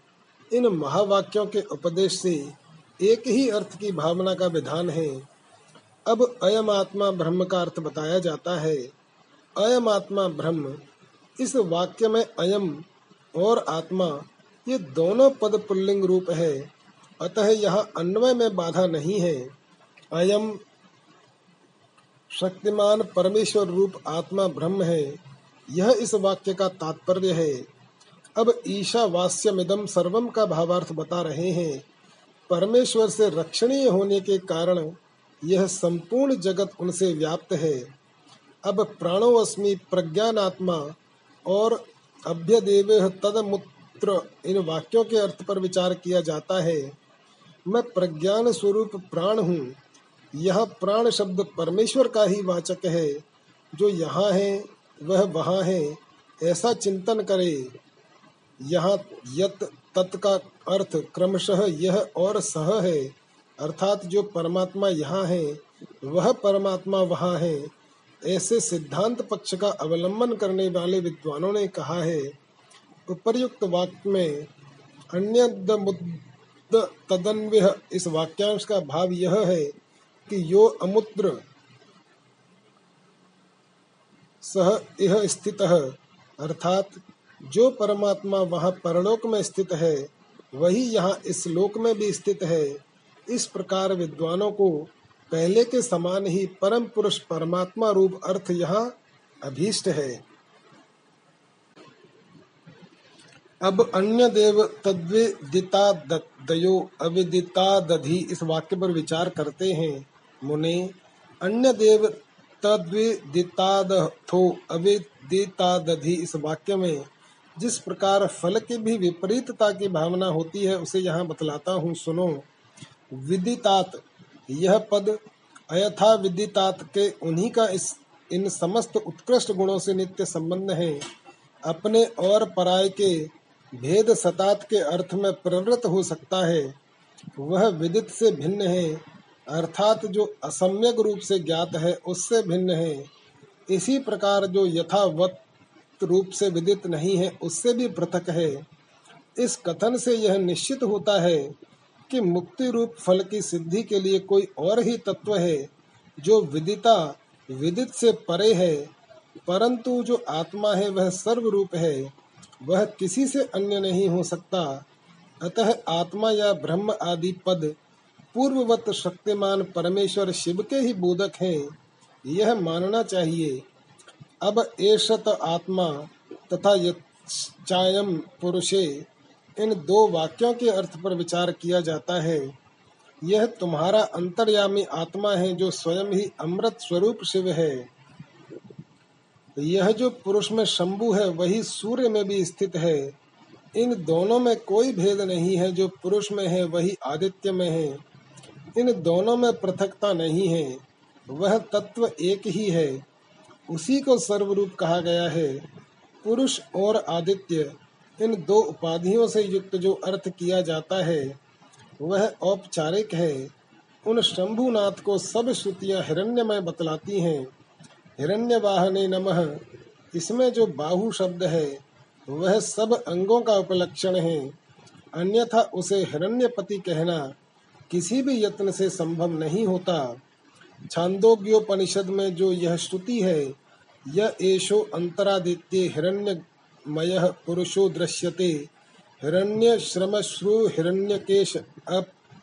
इन महावाक्यों के उपदेश से एक ही अर्थ की भावना का विधान है। अब अयम आत्मा ब्रह्म का अर्थ बताया जाता है। अयम आत्मा ब्रह्म, इस वाक्य में अयम और आत्मा, ये दोनों पद पुल्लिंग रूप है। अतः यहाँ अन्वय में बाधा नहीं है। अयम शक्तिमान परमेश्वर रूप आत्मा ब्रह्म है। यह इस वाक्य का तात्पर्य है। अब ईशा ईशावास्यमिदम सर्वम का भावार्थ बता रहे हैं। परमेश्वर से रक्षणीय होने के कारण यह संपूर्ण जगत उनसे व्याप्त है। अब प्राणोस्मि प्रज्ञानात्मा और अभ्यदेव तदमुत्र इन वाक्यों के अर्थ पर विचार किया जाता है। मैं प्रज्ञान स्वरूप प्राण हूँ। यह प्राण शब्द परमेश्वर का ही वाचक है। जो यहाँ है, वह वहाँ है, ऐसा चिंतन करे। यहाँ यत तत् का अर्थ क्रमशः यह और सह है। अर्थात जो परमात्मा यहाँ है, वह परमात्मा वहाँ है। ऐसे सिद्धांत पक्ष का अवलंबन करने वाले विद्वानों ने कहा है, उपर्युक्त वाक्य में अन्य तदन्वय इस वाक्यांश का भाव यह है कि यो अमुद्र सह यह स्थित, अर्थात जो परमात्मा वहाँ परलोक में स्थित है, वही यहाँ इस लोक में भी स्थित है। इस प्रकार विद्वानों को पहले के समान ही परम पुरुष परमात्मा रूप अर्थ यहाँ अभीष्ट है। अब अन्य देव तद्विदिता दयो अविदिता दधि इस वाक्य पर विचार करते हैं। मुने, अन्य देव तद्विदितादथो, अविदितादधि इस वाक्य में जिस प्रकार फल की भी विपरीतता की भावना होती है, उसे यहाँ बतलाता हूँ, सुनो। विदितात। यह पद अयथा विदितात के उन्हीं का इस, इन समस्त उत्कृष्ट गुणों से नित्य संबंध है। अपने और पराय के भेद सतात के अर्थ में प्रवृत्त हो सकता है। वह विदित से भिन्न है, अर्थात जो असम्यक रूप से ज्ञात है, उससे भिन्न है। इसी प्रकार जो यथावत रूप से विदित नहीं है, उससे भी पृथक है। इस कथन से यह निश्चित होता है कि मुक्ति रूप फल की सिद्धि के लिए कोई और ही तत्व है जो विदिता, विदित से परे है, परंतु जो आत्मा है वह सर्व रूप है, वह किसी से अन्य नहीं हो सकता। अतः आत्मा या ब्रह्म आदि पद पूर्ववत शक्तिमान परमेश्वर शिव के ही बोधक हैं, यह मानना चाहिए। अब एषत आत्मा तथा चायम पुरुषे इन दो वाक्यों के अर्थ पर विचार किया जाता है। यह तुम्हारा अंतर्यामी आत्मा है जो स्वयं ही अमृत स्वरूप शिव है। यह जो पुरुष में शंभु है, वही सूर्य में भी स्थित है। इन दोनों में कोई भेद नहीं है, जो पुरुष में है, वही आदित्य में है। इन दोनों में पृथकता नहीं है, वह तत्व एक ही है। उसी को सर्वरूप कहा गया है, पुरुष और आदित्य। इन दो उपाधियों से युक्त जो अर्थ किया जाता है, वह औपचारिक है। उन शंभुनाथ को सब श्रुतियाँ हिरण्य में बतलाती हैं। हिरण्य वाहने नमः। इसमें जो बाहु शब्द है, वह सब अंगों का उपलक्षण है। अन्यथा उसे हिरण्यपति कहना किसी भी यत्न से संभव नहीं होता। छांदोग्योपनिषद में जो यह श्रुति है, यह एशो अंतरादित्य हिरण्यमय पुरुषो दृश्यते। हिरण्य श्रम श्रु हिरण्यकेश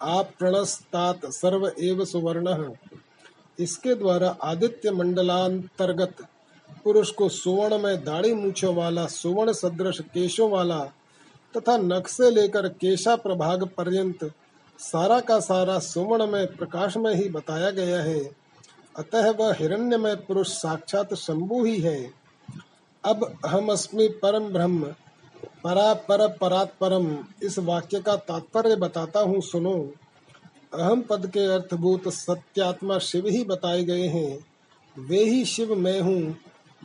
प्रणस्तात सर्व एव सुवर्ण। इसके द्वारा आदित्य मंडलांतर्गत पुरुष को सुवर्ण में दाढ़ी मूछों वाला, सुवर्ण सदृश केशों वाला तथा नख से लेकर केशा प्रभाग पर्यंत सारा का सारा सुवर्ण में प्रकाश में ही बताया गया है। अतः वह हिरण्य में पुरुष साक्षात शंभु ही है। अब हम अस्मि परम ब्रह्म परा पर परात परम इस वाक्य का तात्पर्य बताता हूँ, सुनो। अहम पद के अर्थभूत सत्यात्मा शिव ही बताए गए हैं। वे ही शिव मैं हूँ,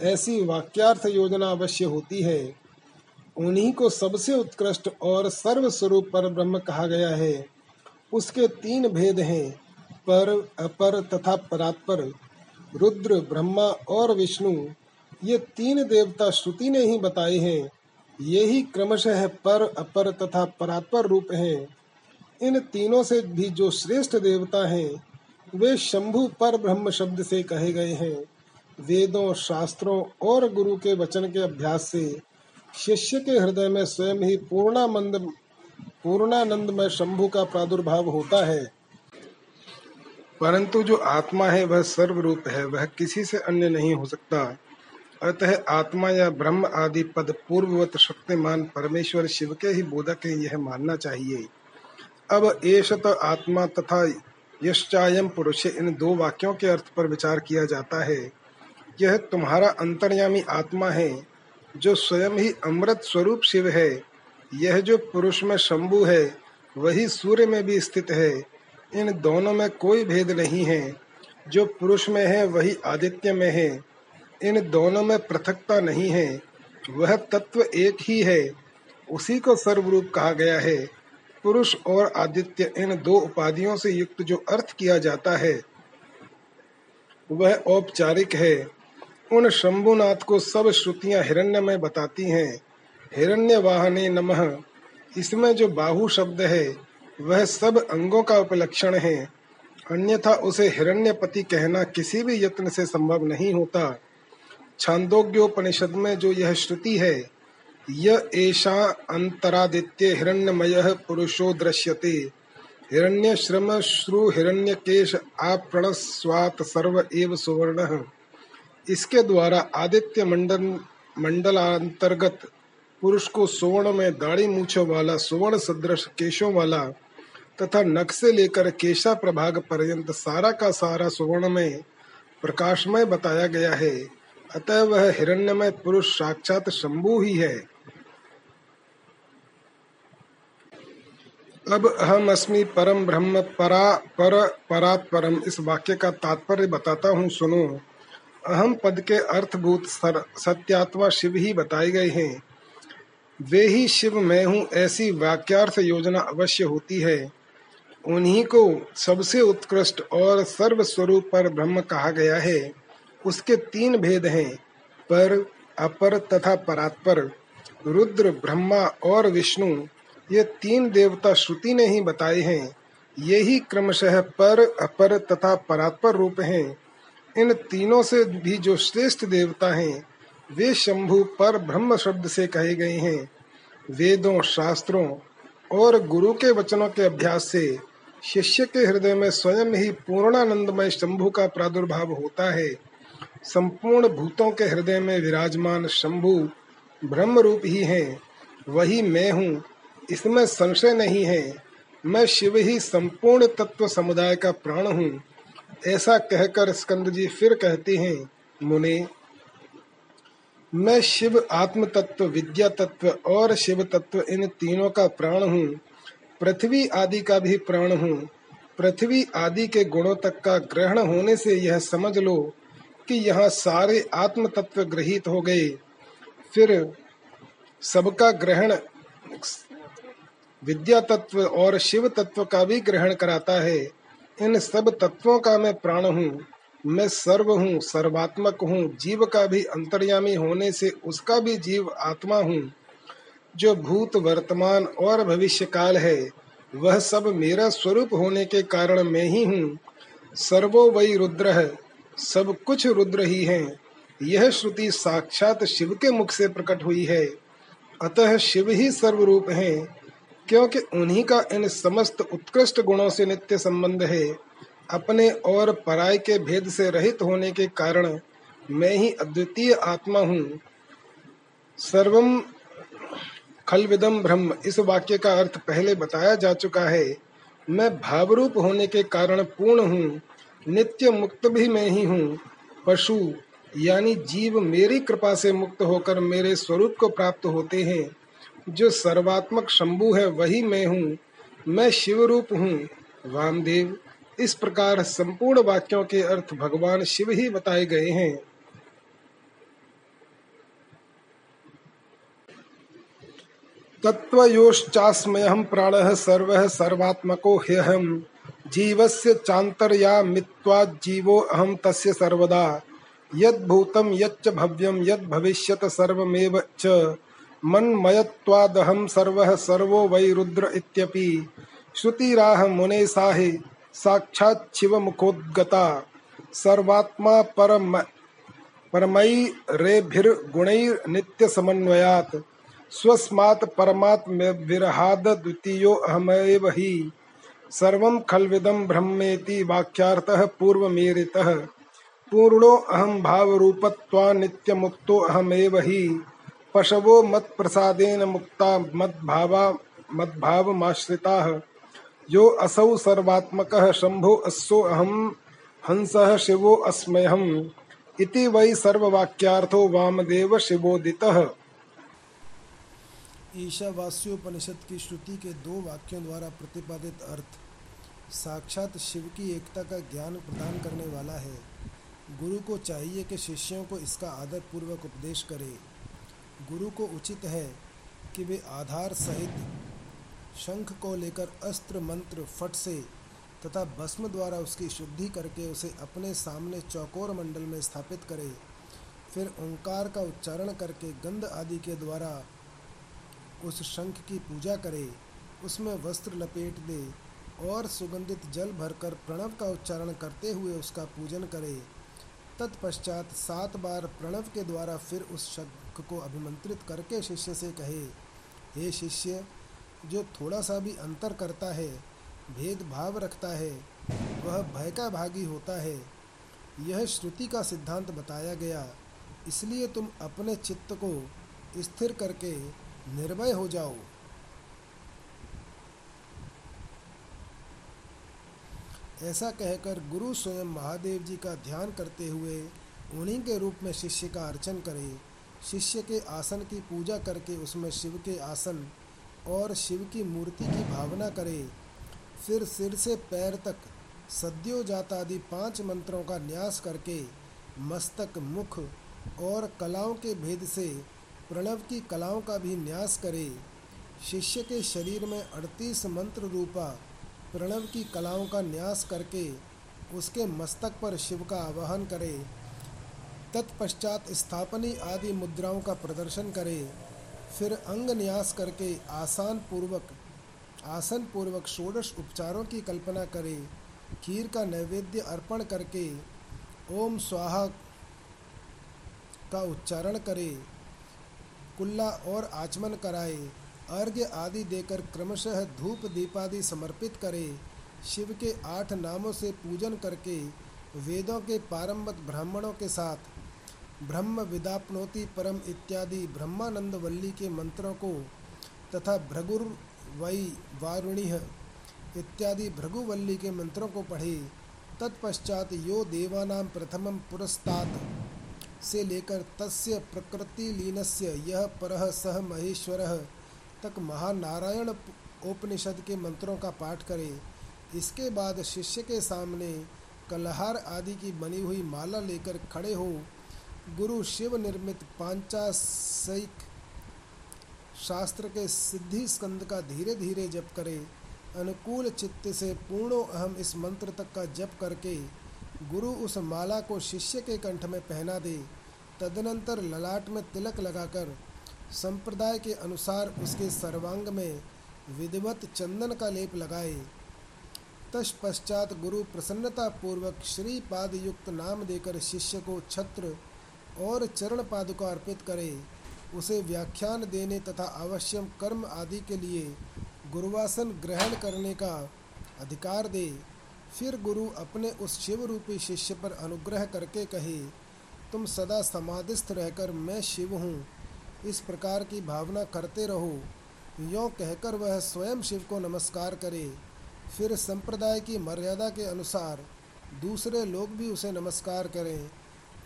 ऐसी वाक्यार्थ योजना अवश्य होती है। उन्हीं को सबसे उत्कृष्ट और सर्व स्वरूप पर ब्रह्म कहा गया है। उसके तीन भेद हैं, पर, अपर तथा परात्पर। रुद्र, ब्रह्मा और विष्णु। ये तीन देवता श्रुति ने ही बताए हैं। ये ही क्रमशः पर, अपर तथा परात्पर रूप हैं। इन तीनों से भी जो श्रेष्ठ देवता हैं, वे शंभु पर ब्रह्म शब्द से कहे गए हैं। वेदों, शास्त्रों और गुरु के वचन के अभ्यास से शिष्य के हृदय में स्वयं ही पूर्णानंद पूर्णानंद में शंभु का प्रादुर्भाव होता है। परंतु जो आत्मा है, वह सर्वरूप है, वह किसी से अन्य नहीं हो सकता। अतः आत्मा या ब्रह्म आदि पद पूर्ववत शक्तिमान परमेश्वर शिव के ही बोधक है, यह मानना चाहिए। अब एशत आत्मा तथा यश्चायम पुरुष, इन दो वाक्यों के अर्थ पर विचार किया जाता है। यह तुम्हारा अंतर्यामी आत्मा है, जो स्वयं ही अमृत स्वरूप शिव है। यह जो पुरुष में शंभु है, वही सूर्य में भी स्थित है। इन दोनों में कोई भेद नहीं है। जो पुरुष में है, वही आदित्य में है। इन दोनों में पृथकता नहीं है, वह तत्व एक ही है, उसी को सर्वरूप कहा गया है। पुरुष और आदित्य इन दो उपाधियों से युक्त जो अर्थ किया जाता है, वह औपचारिक है। उन शंभुनाथ को सब श्रुतियाँ हिरण्य में बताती हैं। हिरण्य वाहने नमः। इसमें जो बाहु शब्द है, वह सब अंगों का उपलक्षण है। अन्यथा उसे हिरण्यपति कहना किसी भी यत्न से संभव नहीं होता। छांदोग्योपनिषद में जो यह श्रुति है य एषा अंतरादित्य हिरण्यमय पुरुषो दृश्यते। हिरण्यश्रम श्रु हिरण्य केश हिरण्यकेश आप्रणस्वात सर्व एव सुवर्ण। इसके द्वारा आदित्य मंडल मंडलांतर्गत पुरुष को सुवर्ण में दाढ़ी मूछों वाला, सुवर्ण सदृश केशों वाला तथा नख से लेकर केशा प्रभाग पर्यंत सारा का सारा सुवर्ण में प्रकाशमय बताया गया है। अतः वह हिरण्यमय पुरुष साक्षात शंभु ही है। अब हम अस्मि परम ब्रह्म परा, पर परात परम इस वाक्य का तात्पर्य बताता हूँ, सुनो। अहम पद के अर्थभूत सत्यात्मा शिव ही बताए गए हैं। वे ही शिव मैं हूँ, ऐसी वाक्यार्थ योजना अवश्य होती है। उन्हीं को सबसे उत्कृष्ट और सर्वस्वरूप पर ब्रह्म कहा गया है। उसके तीन भेद हैं, पर, अपर तथा परात्पर, रुद्र, ब्रह्मा और विष्णु। ये तीन देवता श्रुति ने ही बताए हैं। ये ही क्रमशः पर, अपर तथा परात्पर रूप हैं। इन तीनों से भी जो श्रेष्ठ देवता हैं, वे शंभु पर ब्रह्म शब्द से कहे गए हैं। वेदों, शास्त्रों और गुरु के वचनों के अभ्यास से शिष्य के हृदय में स्वयं ही पूर्णानंदमय शंभु का प्रादुर्भाव होता है। संपूर्ण भूतों के हृदय में विराजमान शंभु ब्रह्म रूप ही है। वही मैं हूँ। इसमें संशय नहीं है। मैं शिव ही संपूर्ण तत्व समुदाय का प्राण हूँ। ऐसा कहकर स्कंद जी फिर कहते हैं, मुने, मैं शिव आत्म तत्व विद्या तत्व और शिव तत्व इन तीनों का प्राण हूँ। पृथ्वी आदि का भी प्राण हूँ। पृथ्वी आदि के गुणों तक का ग्रहण होने से यह समझ लो कि यहाँ सारे आत्म तत्व ग्रहित हो गए। फिर सबका ग्रहण विद्या तत्व और शिव तत्व का भी ग्रहण कराता है। इन सब तत्वों का मैं प्राण हूँ। मैं सर्व हूँ, सर्वात्मक हूँ। जीव का भी अंतर्यामी होने से उसका भी जीव आत्मा हूँ। जो भूत, वर्तमान और भविष्य काल है, वह सब मेरा स्वरूप होने के कारण मैं ही हूँ। सर्वो वही रुद्र है सब कुछ रुद्र ही है। यह श्रुति साक्षात शिव के मुख से प्रकट हुई है। अतः शिव ही सर्वरूप है, क्योंकि उन्हीं का इन समस्त उत्कृष्ट गुणों से नित्य संबंध है। अपने और पराय के भेद से रहित होने के कारण मैं ही अद्वितीय आत्मा हूँ। सर्वम खलविदम ब्रह्म। इस वाक्य का अर्थ पहले बताया जा चुका है। मैं भावरूप होने के कारण पूर्ण हूँ। नित्य मुक्त भी मैं ही हूँ। पशु, यानी जीव मेरी कृपा से मुक्त होकर मेरे स्वरूप को प्राप्त होते हैं। जो सर्वात्मक शंभु है, वही मैं हूँ। मैं शिव रूप हूँ। वामदेव, इस प्रकार संपूर्ण वाक्यों के अर्थ भगवान शिव ही बताए गए हैं। तत्वयोश्चास्मयहं प्राणः सर्वः सर्वात्मको ह्यहम्। जीवस्य चान्तर्यामित्वाज्जीवो अहं तस्य सर्वदा। यद्भूतं यच्च भव्यं, यद्भविष्यत् सर्वमेव च। मन्मयत्वादहं सर्वः सर्वो वै रुद्र इत्यपि। श्रुतिराह मुने साहे साहि साक्षाच्छिवमुखोद्गता सर्वात्मा परम परमैरेभिर्गुणैर्नित्यसमन्वयात्। स्वस्मात् परमात्मविरहाद द्वितीयो अहमेव हि। सर्वं खल्विदं ब्रह्मेति वाक्यार्थः पूर्वमेरितः। पूर्णो अहम भाव रूपत्वा नित्य मुक्तो अहमेव ही। पशवो मत प्रसादेन मुक्ता मद्भावा मद्भावमाश्रिता। यो असौ सर्वात्मक शंभो अस्सो अहम हंसः शिवो अस्म्यहम् इति वै सर्ववाक्यार्थो वामदेव शिवोदितः। ईशावास्योपनिषद की श्रुति के दो वाक्यों द्वारा प्रतिपादित अर्थ साक्षात शिव की एकता का ज्ञान प्रदान करने वाला है। गुरु को चाहिए कि शिष्यों को इसका आदर पूर्वक उपदेश करे। गुरु को उचित है कि वे आधार सहित शंख को लेकर अस्त्र मंत्र फट से तथा भस्म द्वारा उसकी शुद्धि करके उसे अपने सामने चौकोर मंडल में स्थापित करे। फिर ओंकार का उच्चारण करके गंध आदि के द्वारा उस शंख की पूजा करे। उसमें वस्त्र लपेट दे। और सुगंधित जल भरकर प्रणव का उच्चारण करते हुए उसका पूजन करे। तत्पश्चात सात बार प्रणव के द्वारा फिर उस शंख को अभिमंत्रित करके शिष्य से कहे, हे शिष्य, जो थोड़ा सा भी अंतर करता है, भेदभाव रखता है, वह भय का भागी होता है। यह श्रुति का सिद्धांत बताया गया। इसलिए तुम अपने चित्त को स्थिर करके निर्भय हो जाओ। ऐसा कहकर गुरु स्वयं महादेव जी का ध्यान करते हुए उन्हीं के रूप में शिष्य का अर्चन करें। शिष्य के आसन की पूजा करके उसमें शिव के आसन और शिव की मूर्ति की भावना करें। फिर सिर से पैर तक सद्यो जाता आदि पाँच मंत्रों का न्यास करके मस्तक, मुख और कलाओं के भेद से प्रणव की कलाओं का भी न्यास करे। शिष्य के शरीर में अड़तीस मंत्र रूपा प्रणव की कलाओं का न्यास करके उसके मस्तक पर शिव का आवाहन करे, तत्पश्चात स्थापनी आदि मुद्राओं का प्रदर्शन करे, फिर अंग न्यास करके आसान पूर्वक आसन पूर्वक षोडश उपचारों की कल्पना करे, खीर का नैवेद्य अर्पण करके ओम स्वाहा का उच्चारण करे, कुल्ला और आचमन कराए अर्घ्य आदि देकर क्रमशः धूप दीपादि समर्पित करे, शिव के आठ नामों से पूजन करके वेदों के पारंबत ब्राह्मणों के साथ, ब्रह्म विदापनोति परम इत्यादि ब्रह्मानंद वल्ली के मंत्रों को तथा भृगुर वै वारुणि इत्यादि भृगुवल्ली के मंत्रों को पढ़े, तत्पश्चात यो देवानाम प्रथमम पुरस्तात्। से लेकर तस्य प्रकृति लीनस्य यह परह सह महेश्वर तक महानारायण उपनिषद के मंत्रों का पाठ करे। इसके बाद शिष्य के सामने कलहार आदि की बनी हुई माला लेकर खड़े हो। गुरु शिव निर्मित पांचासिक शास्त्र के सिद्धि स्कंद का धीरे धीरे जप करे। अनुकूल चित्त से पूर्णो अहम इस मंत्र तक का जप करके गुरु उस माला को शिष्य के कंठ में पहना दे। तदनंतर ललाट में तिलक लगाकर संप्रदाय के अनुसार उसके सर्वांग में विधिवत चंदन का लेप लगाए। तत्पश्चात गुरु प्रसन्नता पूर्वक श्री पाद युक्त नाम देकर शिष्य को छत्र और चरण पादुका अर्पित करे। उसे व्याख्यान देने तथा आवश्यक कर्म आदि के लिए गुरुवासन ग्रहण करने का अधिकार दे। फिर गुरु अपने उस शिव रूपी शिष्य पर अनुग्रह करके कहे, तुम सदा समाधिस्थ रहकर मैं शिव हूँ। इस प्रकार की भावना करते रहो। यों कहकर वह स्वयं शिव को नमस्कार करे। फिर संप्रदाय की मर्यादा के अनुसार दूसरे लोग भी उसे नमस्कार करें।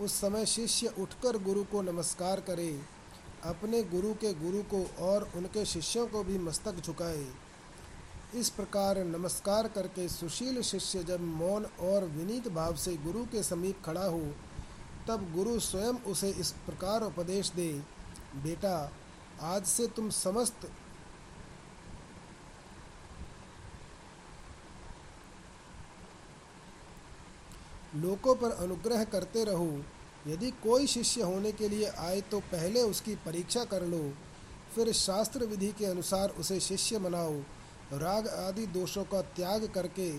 उस समय शिष्य उठकर गुरु को नमस्कार करे। अपने गुरु के गुरु को और उनके शिष्यों को भी मस्तक झुकाए। इस प्रकार नमस्कार करके सुशील शिष्य जब मौन और विनीत भाव से गुरु के समीप खड़ा हो, तब गुरु स्वयं उसे इस प्रकार उपदेश दे। बेटा, आज से तुम समस्त लोकों पर अनुग्रह करते रहो। यदि कोई शिष्य होने के लिए आए तो पहले उसकी परीक्षा कर लो, फिर शास्त्र विधि के अनुसार उसे शिष्य बनाओ। राग आदि दोषों का त्याग करके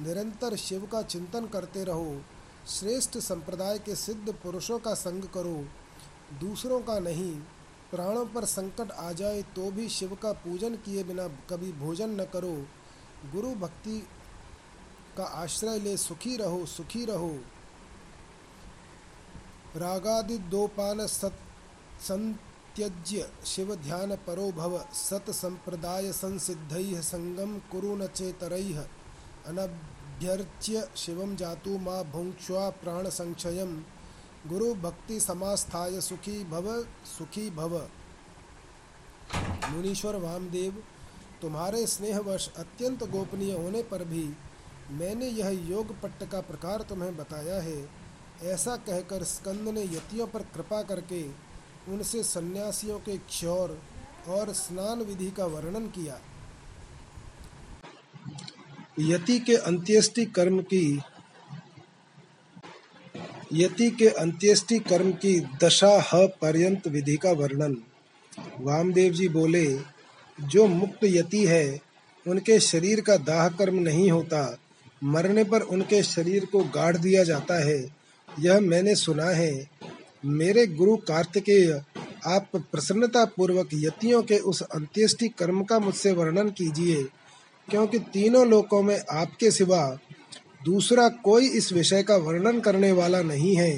निरंतर शिव का चिंतन करते रहो। श्रेष्ठ संप्रदाय के सिद्ध पुरुषों का संग करो। दूसरों का नहीं, प्राणों पर संकट आ जाए तो भी शिव का पूजन किए बिना कभी भोजन न करो। गुरु भक्ति का आश्रय ले, सुखी रहो सुखी रहो। रागादि दोपान सत, संत्यज्य शिव ध्यान परो भव, सत संप्रदाय संसिद्ध संगम कुरु न चेतरैः। अनभ्यर्च्य शिवम जातु माँ भुंक्ष्वा प्राण संक्षय गुरु भक्ति समास्थाय सुखी भव सुखी भव। मुनीश्वर वामदेव, तुम्हारे स्नेहवश अत्यंत गोपनीय होने पर भी मैंने यह योग पट्ट का प्रकार तुम्हें बताया है। ऐसा कहकर स्कंद ने यतियों पर कृपा करके उनसे सन्यासियों के क्षौर और स्नान विधि का वर्णन किया। यति के अंत्येष्टि कर्म की यति के अंत्येष्टि कर्म की दशा ह पर्यंत विधि का वर्णन। वामदेव जी बोले, जो मुक्त यति है, उनके शरीर का दाह कर्म नहीं होता। मरने पर उनके शरीर को गाड़ दिया जाता है। यह मैंने सुना है। मेरे गुरु कार्तिकेय, आप प्रसन्नता पूर्वक यतियों के उस अंत्येष्टि कर्म का मुझसे वर्णन कीजिए, क्योंकि तीनों लोकों में आपके सिवा दूसरा कोई इस विषय का वर्णन करने वाला नहीं है।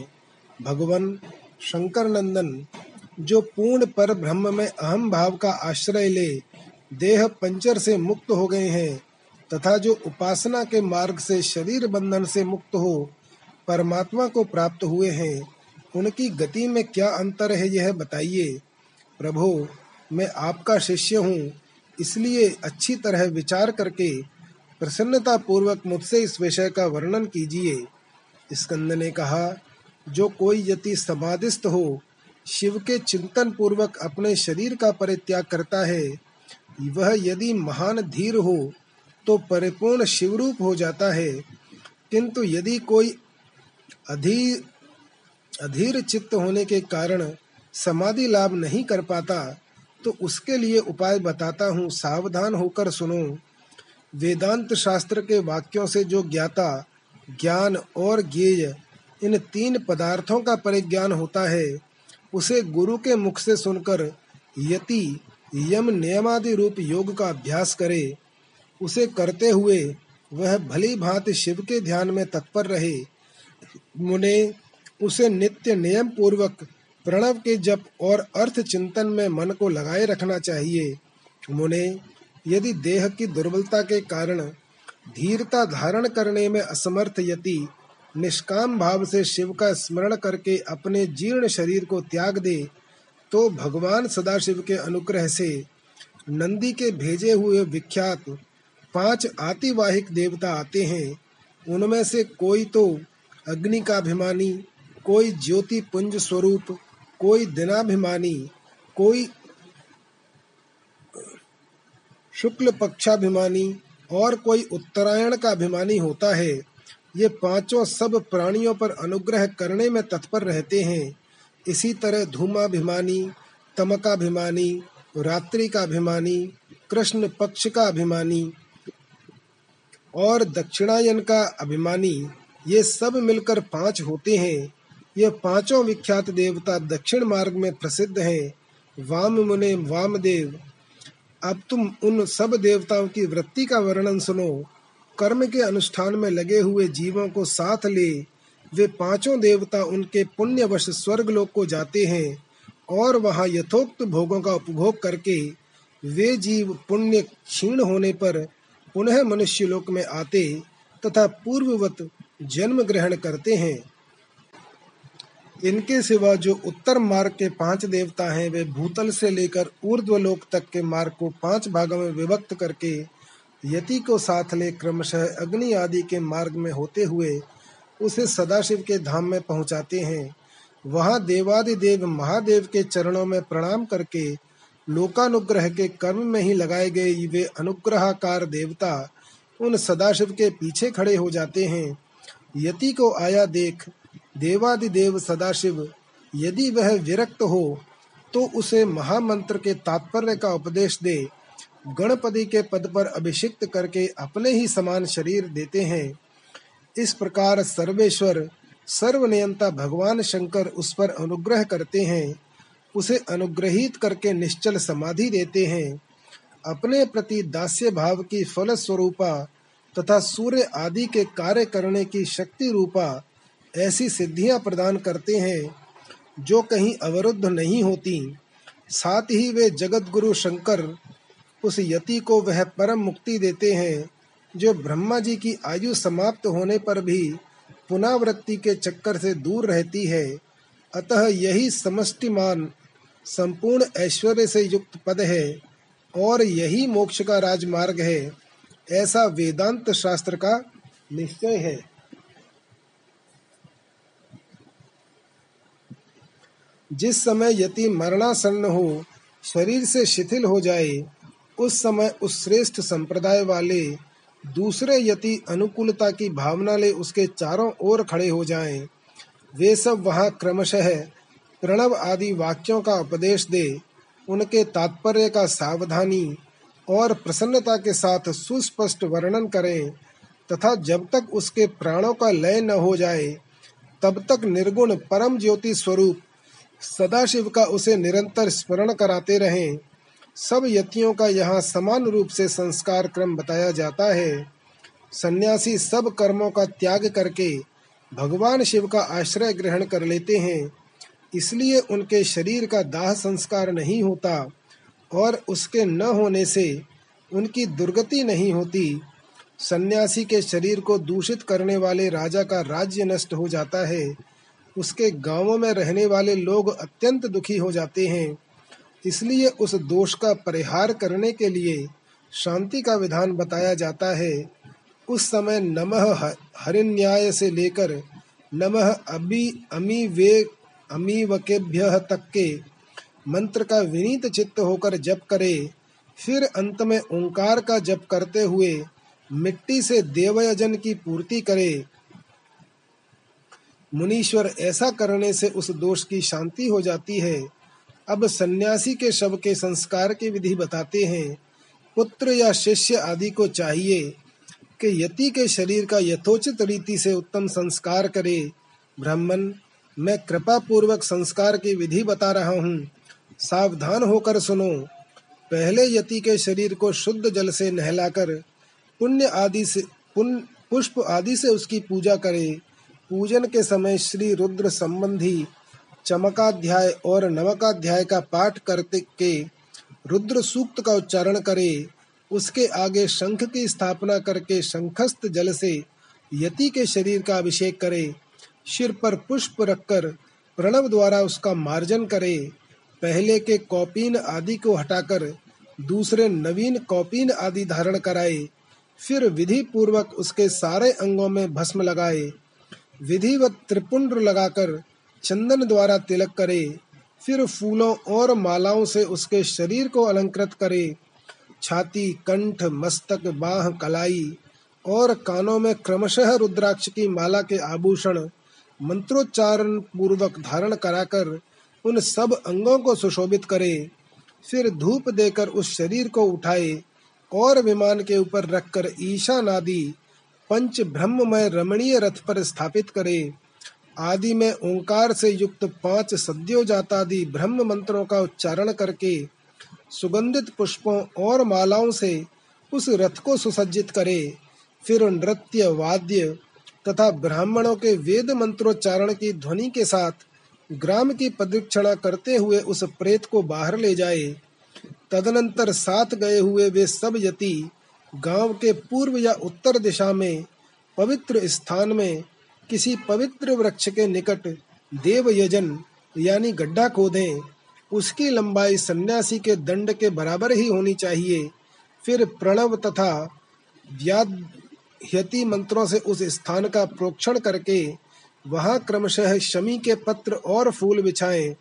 भगवान शंकर नंदन जो पूर्ण पर ब्रह्म में अहम भाव का आश्रय ले, देह पंचर से मुक्त हो गए हैं, तथा जो उपासना के मार्ग से शरीर बंधन से मुक्त हो, परमात्मा को प्राप्त हुए हैं, उनकी गति में क्या अंतर है यह बताइए। प्रभु, मैं आपका शिष्य हूँ, इसलिए अच्छी तरह विचार करके प्रसन्नता पूर्वक मुझसे इस विषय का वर्णन कीजिए। स्कंद ने कहा, जो कोई यति समाधिस्थ हो, शिव के चिंतन पूर्वक अपने शरीर का परित्याग करता है, वह यदि महान धीर हो तो परिपूर्ण शिवरूप हो जाता है। किंतु यदि कोई अधीर अधीर चित्त होने के कारण समाधि लाभ नहीं कर पाता तो उसके लिए उपाय बताता हूँ। सावधान होकर सुनो। वेदांत शास्त्र के वाक्यों से जो ज्ञाता, ज्ञान और ज्ञेय इन तीन पदार्थों का परिज्ञान होता है, उसे गुरु के मुख से सुनकर यति यम नियमादि रूप योग का अभ्यास करे। उसे करते हुए वह भली भांति शिव के ध्यान में तत्पर रहे। मुने, उसे नित्य नियम पूर्वक प्रणव के जप और अर्थ चिंतन में मन को लगाए रखना चाहिए। मुने यदि देह की दुर्बलता के कारण धीरता धारण करने में असमर्थ यति, निष्काम भाव से शिव का स्मरण करके अपने जीर्ण शरीर को त्याग दे तो भगवान सदाशिव के अनुग्रह से नंदी के भेजे हुए विख्यात पाँच आतिवाहिक देवता आते हैं। उनमें से कोई तो अग्नि का अभिमानी, कोई ज्योति पुंज स्वरूप, कोई दिनाभिमानी, कोई शुक्ल पक्षाभिमानी और कोई उत्तरायण का अभिमानी होता है। ये पाँचों सब प्राणियों पर अनुग्रह करने में तत्पर रहते हैं। इसी तरह धूमाभिमानी, तमकाभिमानी रात्रि का अभिमानी कृष्ण पक्ष का अभिमानी और दक्षिणायन का अभिमानी, ये सब मिलकर पाँच होते हैं। ये पाँचों विख्यात देवता दक्षिण मार्ग में प्रसिद्ध हैं। वाम मुने वामदेव अब तुम उन सब देवताओं की वृत्ति का वर्णन सुनो। कर्म के अनुष्ठान में लगे हुए जीवों को साथ ले, वे पाँचों देवता उनके पुण्यवश स्वर्ग लोक को जाते हैं और वहाँ यथोक्त भोगों का उपभोग करके वे जीव पुण्य क्षीण होने पर पुनः मनुष्य लोक में आते तथा पूर्ववत जन्म ग्रहण करते हैं। इनके सिवा जो उत्तर मार्ग के पाँच देवता हैं, वे भूतल से लेकर ऊर्ध्वलोक तक के मार्ग को पाँच भागों में विभक्त करके यति को साथ ले क्रमशः अग्नि आदि के मार्ग में होते हुए उसे सदाशिव के धाम में पहुंचाते हैं। वहाँ देवादिदेव महादेव के चरणों में प्रणाम करके लोकानुग्रह के कर्म में ही लगाए गए वे अनुग्रहकार देवता उन सदाशिव के पीछे खड़े हो जाते हैं। यति को आया देख देवादिदेव सदाशिव, यदि वह विरक्त हो तो उसे महामंत्र के तात्पर्य का उपदेश दे। गणपति के पद पर अभिषिक्त करके अपने ही समान शरीर देते हैं। इस प्रकार सर्वेश्वर, सर्वनियंता भगवान शंकर उस पर अनुग्रह करते हैं। उसे अनुग्रहित करके निश्चल समाधि देते हैं। अपने प्रति दास्य भाव की फल स्वरूपा तथा सूर्य आदि के कार्य करने की शक्ति रूपा ऐसी सिद्धियाँ प्रदान करते हैं जो कहीं अवरुद्ध नहीं होती। साथ ही वे जगत गुरु शंकर उस यति को वह परम मुक्ति देते हैं, जो ब्रह्मा जी की आयु समाप्त होने पर भी पुनरावृत्ति के चक्कर से दूर रहती है। अतः यही समष्टिमान, संपूर्ण ऐश्वर्य से युक्त पद है और यही मोक्ष का राजमार्ग है, ऐसा वेदांत शास्त्र का निश्चय है। जिस समय यति मरणासन्न हो, शरीर से शिथिल हो जाए, उस समय उस श्रेष्ठ संप्रदाय वाले, दूसरे यति अनुकूलता की भावना ले उसके चारों ओर खड़े हो जाएँ। वे सब वहाँ क्रमशः प्रणव आदि वाक्यों का उपदेश दे, उनके तात्पर्य का सावधानी और प्रसन्नता के साथ सुस्पष्ट वर्णन करें, तथा जब तक उसके प्राणों का लय न हो जाए, तब तक निर्गुण परम ज्योति स्वरूप सदाशिव का उसे निरंतर स्मरण कराते रहें। सब यतियों का यहाँ समान रूप से संस्कार क्रम बताया जाता है। सन्यासी सब कर्मों का त्याग करके भगवान शिव का आश्रय ग्रहण कर लेते हैं। इसलिए उनके शरीर का दाह संस्कार नहीं होता और उसके न होने से उनकी दुर्गति नहीं होती। सन्यासी के शरीर को दूषित करने वाले राजा का राज्य नष्ट हो जाता है। उसके गाँवों में रहने वाले लोग अत्यंत दुखी हो जाते हैं। इसलिए उस दोष का परिहार करने के लिए शांति का विधान बताया जाता है। उस समय नमः हरिन्याय से लेकर नमः अभी अमी वे अमीवकेभ्य तक के मंत्र का विनीत चित्त होकर जप करे, फिर अंत में ओंकार का जप करते हुए मिट्टी से देवयजन की पूर्ति करे मुनीश्वर ऐसा करने से उस दोष की शांति हो जाती है। अब सन्यासी के शव के संस्कार की विधि बताते हैं। पुत्र या शिष्य आदि को चाहिए कि यति के शरीर का यथोचित रीति से उत्तम संस्कार करे। ब्राह्मण, मैं कृपा पूर्वक संस्कार की विधि बता रहा हूँ। सावधान होकर सुनो। पहले यति के शरीर को शुद्ध जल से नहलाकर, पुण्य आदि से पुष्प आदि से उसकी पूजा करे। पूजन के समय श्री रुद्र संबंधी चमकाध्याय और नवकाध्याय का पाठ करते के रुद्र सूक्त का उच्चारण करे, उसके आगे शंख की स्थापना करके शंखस्थ जल से यति के शरीर का अभिषेक करे, सिर पर पुष्प रखकर प्रणव द्वारा उसका मार्जन करे, पहले के कौपीन आदि को हटाकर दूसरे नवीन कौपीन आदि धारण कराए, फिर विधि पूर्वक उसके सारे अंगों में भस्म लगाए। विधिवत त्रिपुंड लगाकर चंदन द्वारा तिलक करे, फिर फूलों और मालाओं से उसके शरीर को अलंकृत करे। छाती, कंठ, मस्तक, बाह, कलाई और कानों में क्रमशः रुद्राक्ष की माला के आभूषण मंत्रोच्चारण पूर्वक धारण कराकर उन सब अंगों को सुशोभित करे। फिर धूप देकर उस शरीर को उठाए और विमान के ऊपर रखकर ईशान आदि पंच ब्रह्ममय रमणीय रथ पर स्थापित करे। आदि में ओंकार से युक्त पाँच सद्यो जातादि ब्रह्म मंत्रों का उच्चारण करके सुगंधित पुष्पों और मालाओं से उस रथ को सुसज्जित करे। फिर नृत्य, वाद्य तथा ब्राह्मणों के वेद मंत्रोच्चारण की ध्वनि के साथ ग्राम की प्रदक्षिणा करते हुए उस प्रेत को बाहर ले जाए। तदनंतर साथ गए हुए वे सब यति गाँव के पूर्व या उत्तर दिशा में, पवित्र स्थान में, किसी पवित्र वृक्ष के निकट देव यजन यानी गड्ढा खोदें, उसकी लंबाई सन्यासी के दंड के बराबर ही होनी चाहिए। फिर प्रणव तथा व्याध्यति मंत्रों से उस स्थान का प्रोक्षण करके, वहाँ क्रमशः शमी के पत्र और फूल बिछाएँ।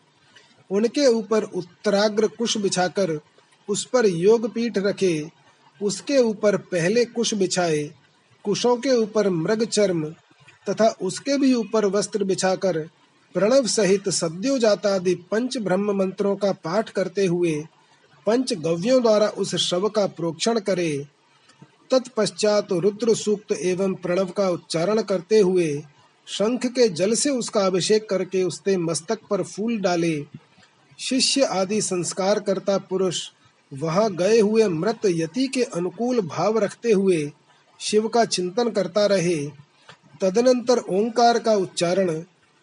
उनके ऊपर उत्तराग्र कुश बिछाकर, उस पर योग पीठ रखे। उसके ऊपर पहले कुश बिछाए, कुशों के ऊपर मृग चर्म, तथा उसके भी ऊपर वस्त्र बिछाकर प्रणव सहित आदि पंच ब्रह्म मंत्रों का पाठ करते हुए पंच गव्यों द्वारा उस शव का प्रोक्षण करे। तत्पश्चात रुद्र सूक्त एवं प्रणव का उच्चारण करते हुए शंख के जल से उसका अभिषेक करके उसके मस्तक पर फूल डाले। शिष्य आदि संस्कार करता पुरुष वहाँ गए हुए मृत यति के अनुकूल भाव रखते हुए शिव का चिंतन करता रहे। तदनंतर ओंकार का उच्चारण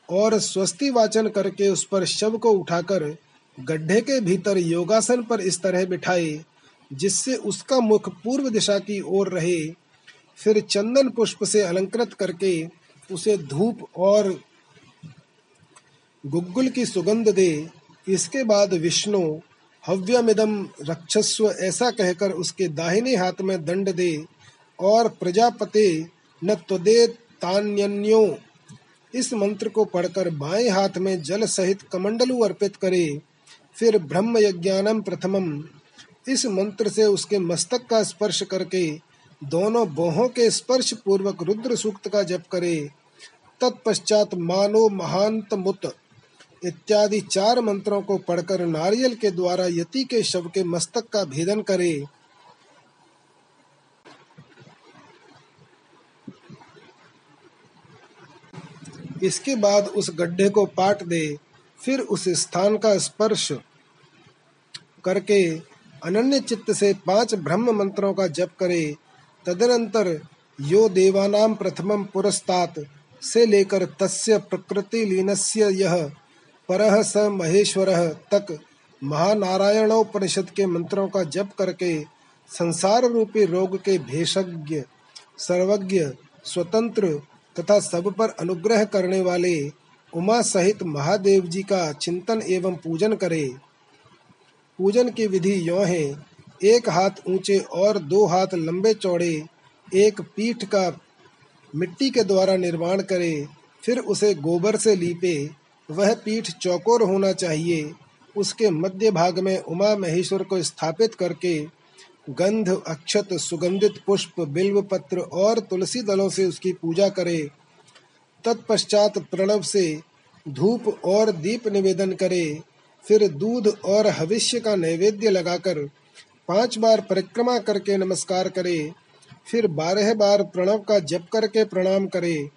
और स्वस्ति वाचन करके उस पर शव को उठाकर गड्ढे के भीतर योगासन पर इस तरह बिठाए, जिससे उसका मुख पूर्व दिशा की ओर रहे। फिर चंदन पुष्प से अलंकृत करके उसे धूप और गुग्गुल की सुगंध दे। इसके बाद विष्णु हव्यमिदम रक्षस्व ऐसा कहकर उसके दाहिने हाथ में दंड दे और प्रजापते न त्वदे तान्यो इस मंत्र को पढ़कर बाएँ हाथ में जल सहित कमंडलु अर्पित करे, फिर ब्रह्म यज्ञानम प्रथमम इस मंत्र से उसके मस्तक का स्पर्श करके, दोनों बोहों के स्पर्श पूर्वक रुद्र सूक्त का जप करे। तत्पश्चात मानो महांत मुत। इत्यादि चार मंत्रों को पढ़कर नारियल के द्वारा यति के शव के मस्तक का भेदन करे। इसके बाद उस गड्ढे को पाट दे, फिर उस स्थान का स्पर्श करके अनन्य चित्त से पाँच ब्रह्म मंत्रों का जप करे। तदनंतर यो देवानाम प्रथमम पुरस्तात, से लेकर तस्य प्रकृति लीनस्य यह परह स महेश्वर तक महानारायणोपनिषद के मंत्रों का जप करके संसार रूपी रोग के भेषज्ञ, सर्वज्ञ, स्वतंत्र तथा सब पर अनुग्रह करने वाले उमा सहित महादेव जी का चिंतन एवं पूजन करे। पूजन की विधि यो है, एक हाथ ऊँचे और दो हाथ लंबे चौड़े, एक पीठ का मिट्टी के द्वारा निर्माण करे, फिर उसे गोबर से लीपे वह पीठ चौकोर होना चाहिए। उसके मध्य भाग में उमा महेश्वर को स्थापित करके गंध, अक्षत, सुगंधित पुष्प बिल्व पत्र और तुलसी दलों से उसकी पूजा करे। तत्पश्चात प्रणव से धूप और दीप निवेदन करे। फिर दूध और हविष्य का नैवेद्य लगाकर पाँच बार परिक्रमा करके नमस्कार करे। फिर बारह बार प्रणव का जप करके प्रणाम करे।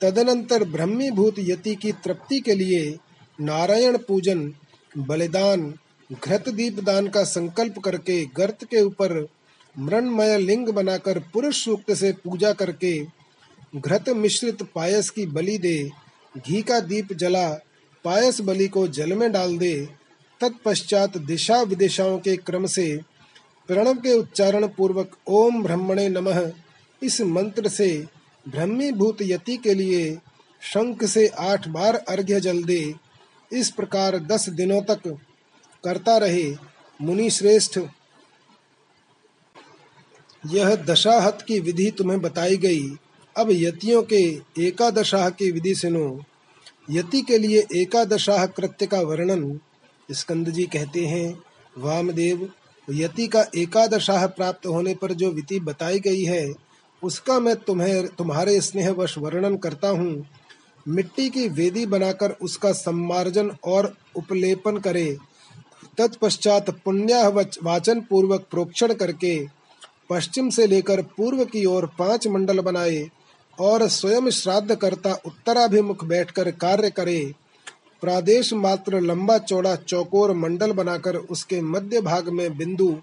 तदनंतर ब्रह्मीभूत यति की तृप्ति के लिए नारायण पूजन, बलिदान, घृत दीप दान का संकल्प करके गर्त के ऊपर मृणमय लिंग बनाकर पुरुष सूक्त से पूजा करके घृत मिश्रित पायस की बलि दे, घी का दीप जला, पायस बलि को जल में डाल दे, तत्पश्चात दिशा विदिशाओं के क्रम से प्रणव के उच्चारण पूर्वक ओम ब्रह्मणे नमः इस मंत्र से ब्रह्मीभूत यति के लिए शंख से आठ बार अर्घ्य जल दे, इस प्रकार दस दिनों तक करता रहे मुनि श्रेष्ठ यह दशाहत की विधि तुम्हें बताई गई। अब यतियों के एकादशाह की विधि सुनो। यति के लिए एकादशाह कृत्य का वर्णन, स्कंद जी कहते हैं, वामदेव, यति का एकादशाह प्राप्त होने पर जो विधि बताई गई है उसका मैं तुम्हें, तुम्हारे स्नेहवश वर्णन करता हूँ। मिट्टी की वेदी बनाकर उसका सम्मार्जन और उपलेपन करे। तत्पश्चात पुण्य वाचन पूर्वक प्रोक्षण करके पश्चिम से लेकर पूर्व की ओर पाँच मंडल बनाए और स्वयं श्राद्ध करता उत्तराभिमुख बैठकर कार्य करे। प्रादेश मात्र लंबा चौड़ा चौकोर मंडल बनाकर उसके मध्य भाग में बिंदु,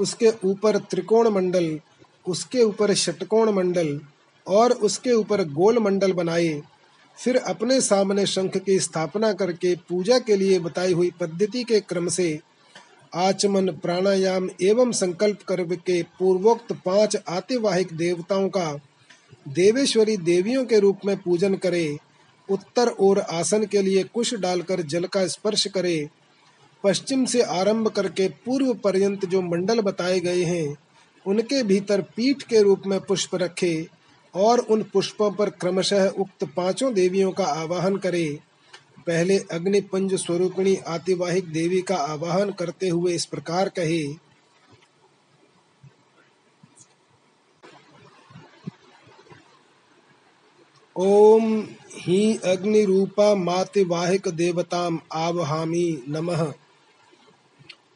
उसके ऊपर त्रिकोण मंडल उसके ऊपर षटकोण मंडल और उसके ऊपर गोल मंडल बनाए, फिर अपने सामने शंख की स्थापना करके पूजा के लिए बताई हुई पद्धति के क्रम से आचमन, प्राणायाम एवं संकल्प करके पूर्वोक्त पाँच आतिवाहिक देवताओं का देवेश्वरी देवियों के रूप में पूजन करे, उत्तर और आसन के लिए कुश डालकर जल का स्पर्श करे, पश्चिम से आरंभ करके पूर्व पर्यंत जो मंडल बताए गए हैं उनके भीतर पीठ के रूप में पुष्प रखे और उन पुष्पों पर क्रमशः उक्त पाँचों देवियों का आवाहन करे। पहले अग्निपुंज स्वरूपिणी आतिवाहिक देवी का आवाहन करते हुए इस प्रकार कहे। ओम ही अग्निरूपा मातिवाहिक देवताम आवहामी नमः।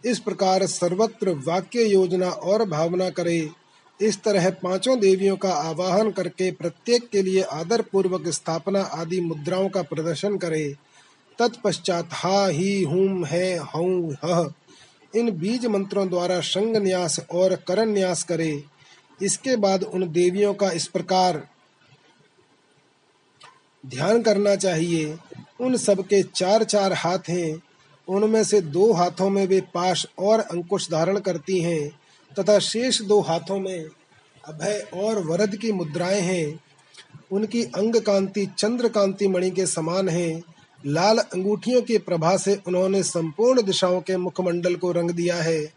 इस प्रकार सर्वत्र वाक्य योजना और भावना करे। इस तरह पाँचों देवियों का आवाहन करके प्रत्येक के लिए आदर पूर्वक स्थापना आदि मुद्राओं का प्रदर्शन करे। तत्पश्चात हा ही हुम है हऊ ह इन बीज मंत्रों द्वारा संग न्यास और करण न्यास करे। इसके बाद उन देवियों का इस प्रकार ध्यान करना चाहिए। उन सबके चार चार हाथ हैं। उनमें से दो हाथों में वे पाश और अंकुश धारण करती हैं, तथा शेष दो हाथों में अभय और वरद की मुद्राएँ हैं। उनकी अंग कांति चंद्र कांति मणि के समान है। लाल अंगूठियों के प्रभा से उन्होंने संपूर्ण दिशाओं के मुखमंडल को रंग दिया है।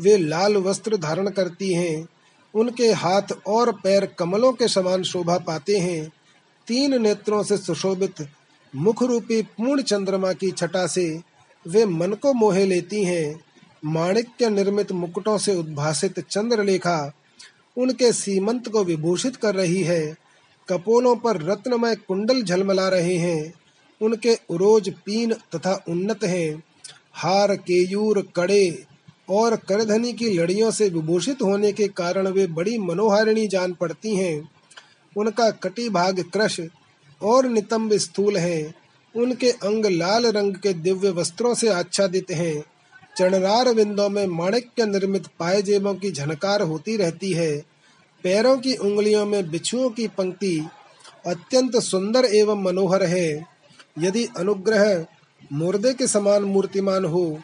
वे लाल वस्त्र धारण करती हैं। उनके हाथ और पैर कमलों के समान शोभा पाते हैं। तीन नेत्रों से सुशोभित मुख रूपी पूर्ण चंद्रमा की छटा से वे मन को मोहे लेती हैं। माणिक्य निर्मित मुकुटों से उद्भासित चंद्रलेखा उनके सीमंत को विभूषित कर रही है। कपोलों पर रत्नमय कुंडल झलमला रहे हैं। उनके उरोज पीन तथा उन्नत हैं। हार, केयूर, कड़े और करधनी की लड़ियों से विभूषित होने के कारण वे बड़ी मनोहारिणी जान पड़ती हैं। उनका कटी भाग कृश और नितंब स्थूल है। उनके अंग लाल रंग के दिव्य वस्त्रों से आच्छादित हैं। चरणरार बिंदों में माणिक्य निर्मित पायजेबों की झनकार होती रहती है। पैरों की उंगलियों में बिछुओं की पंक्ति अत्यंत सुंदर एवं मनोहर है। यदि अनुग्रह मुर्दे के समान मूर्तिमान हो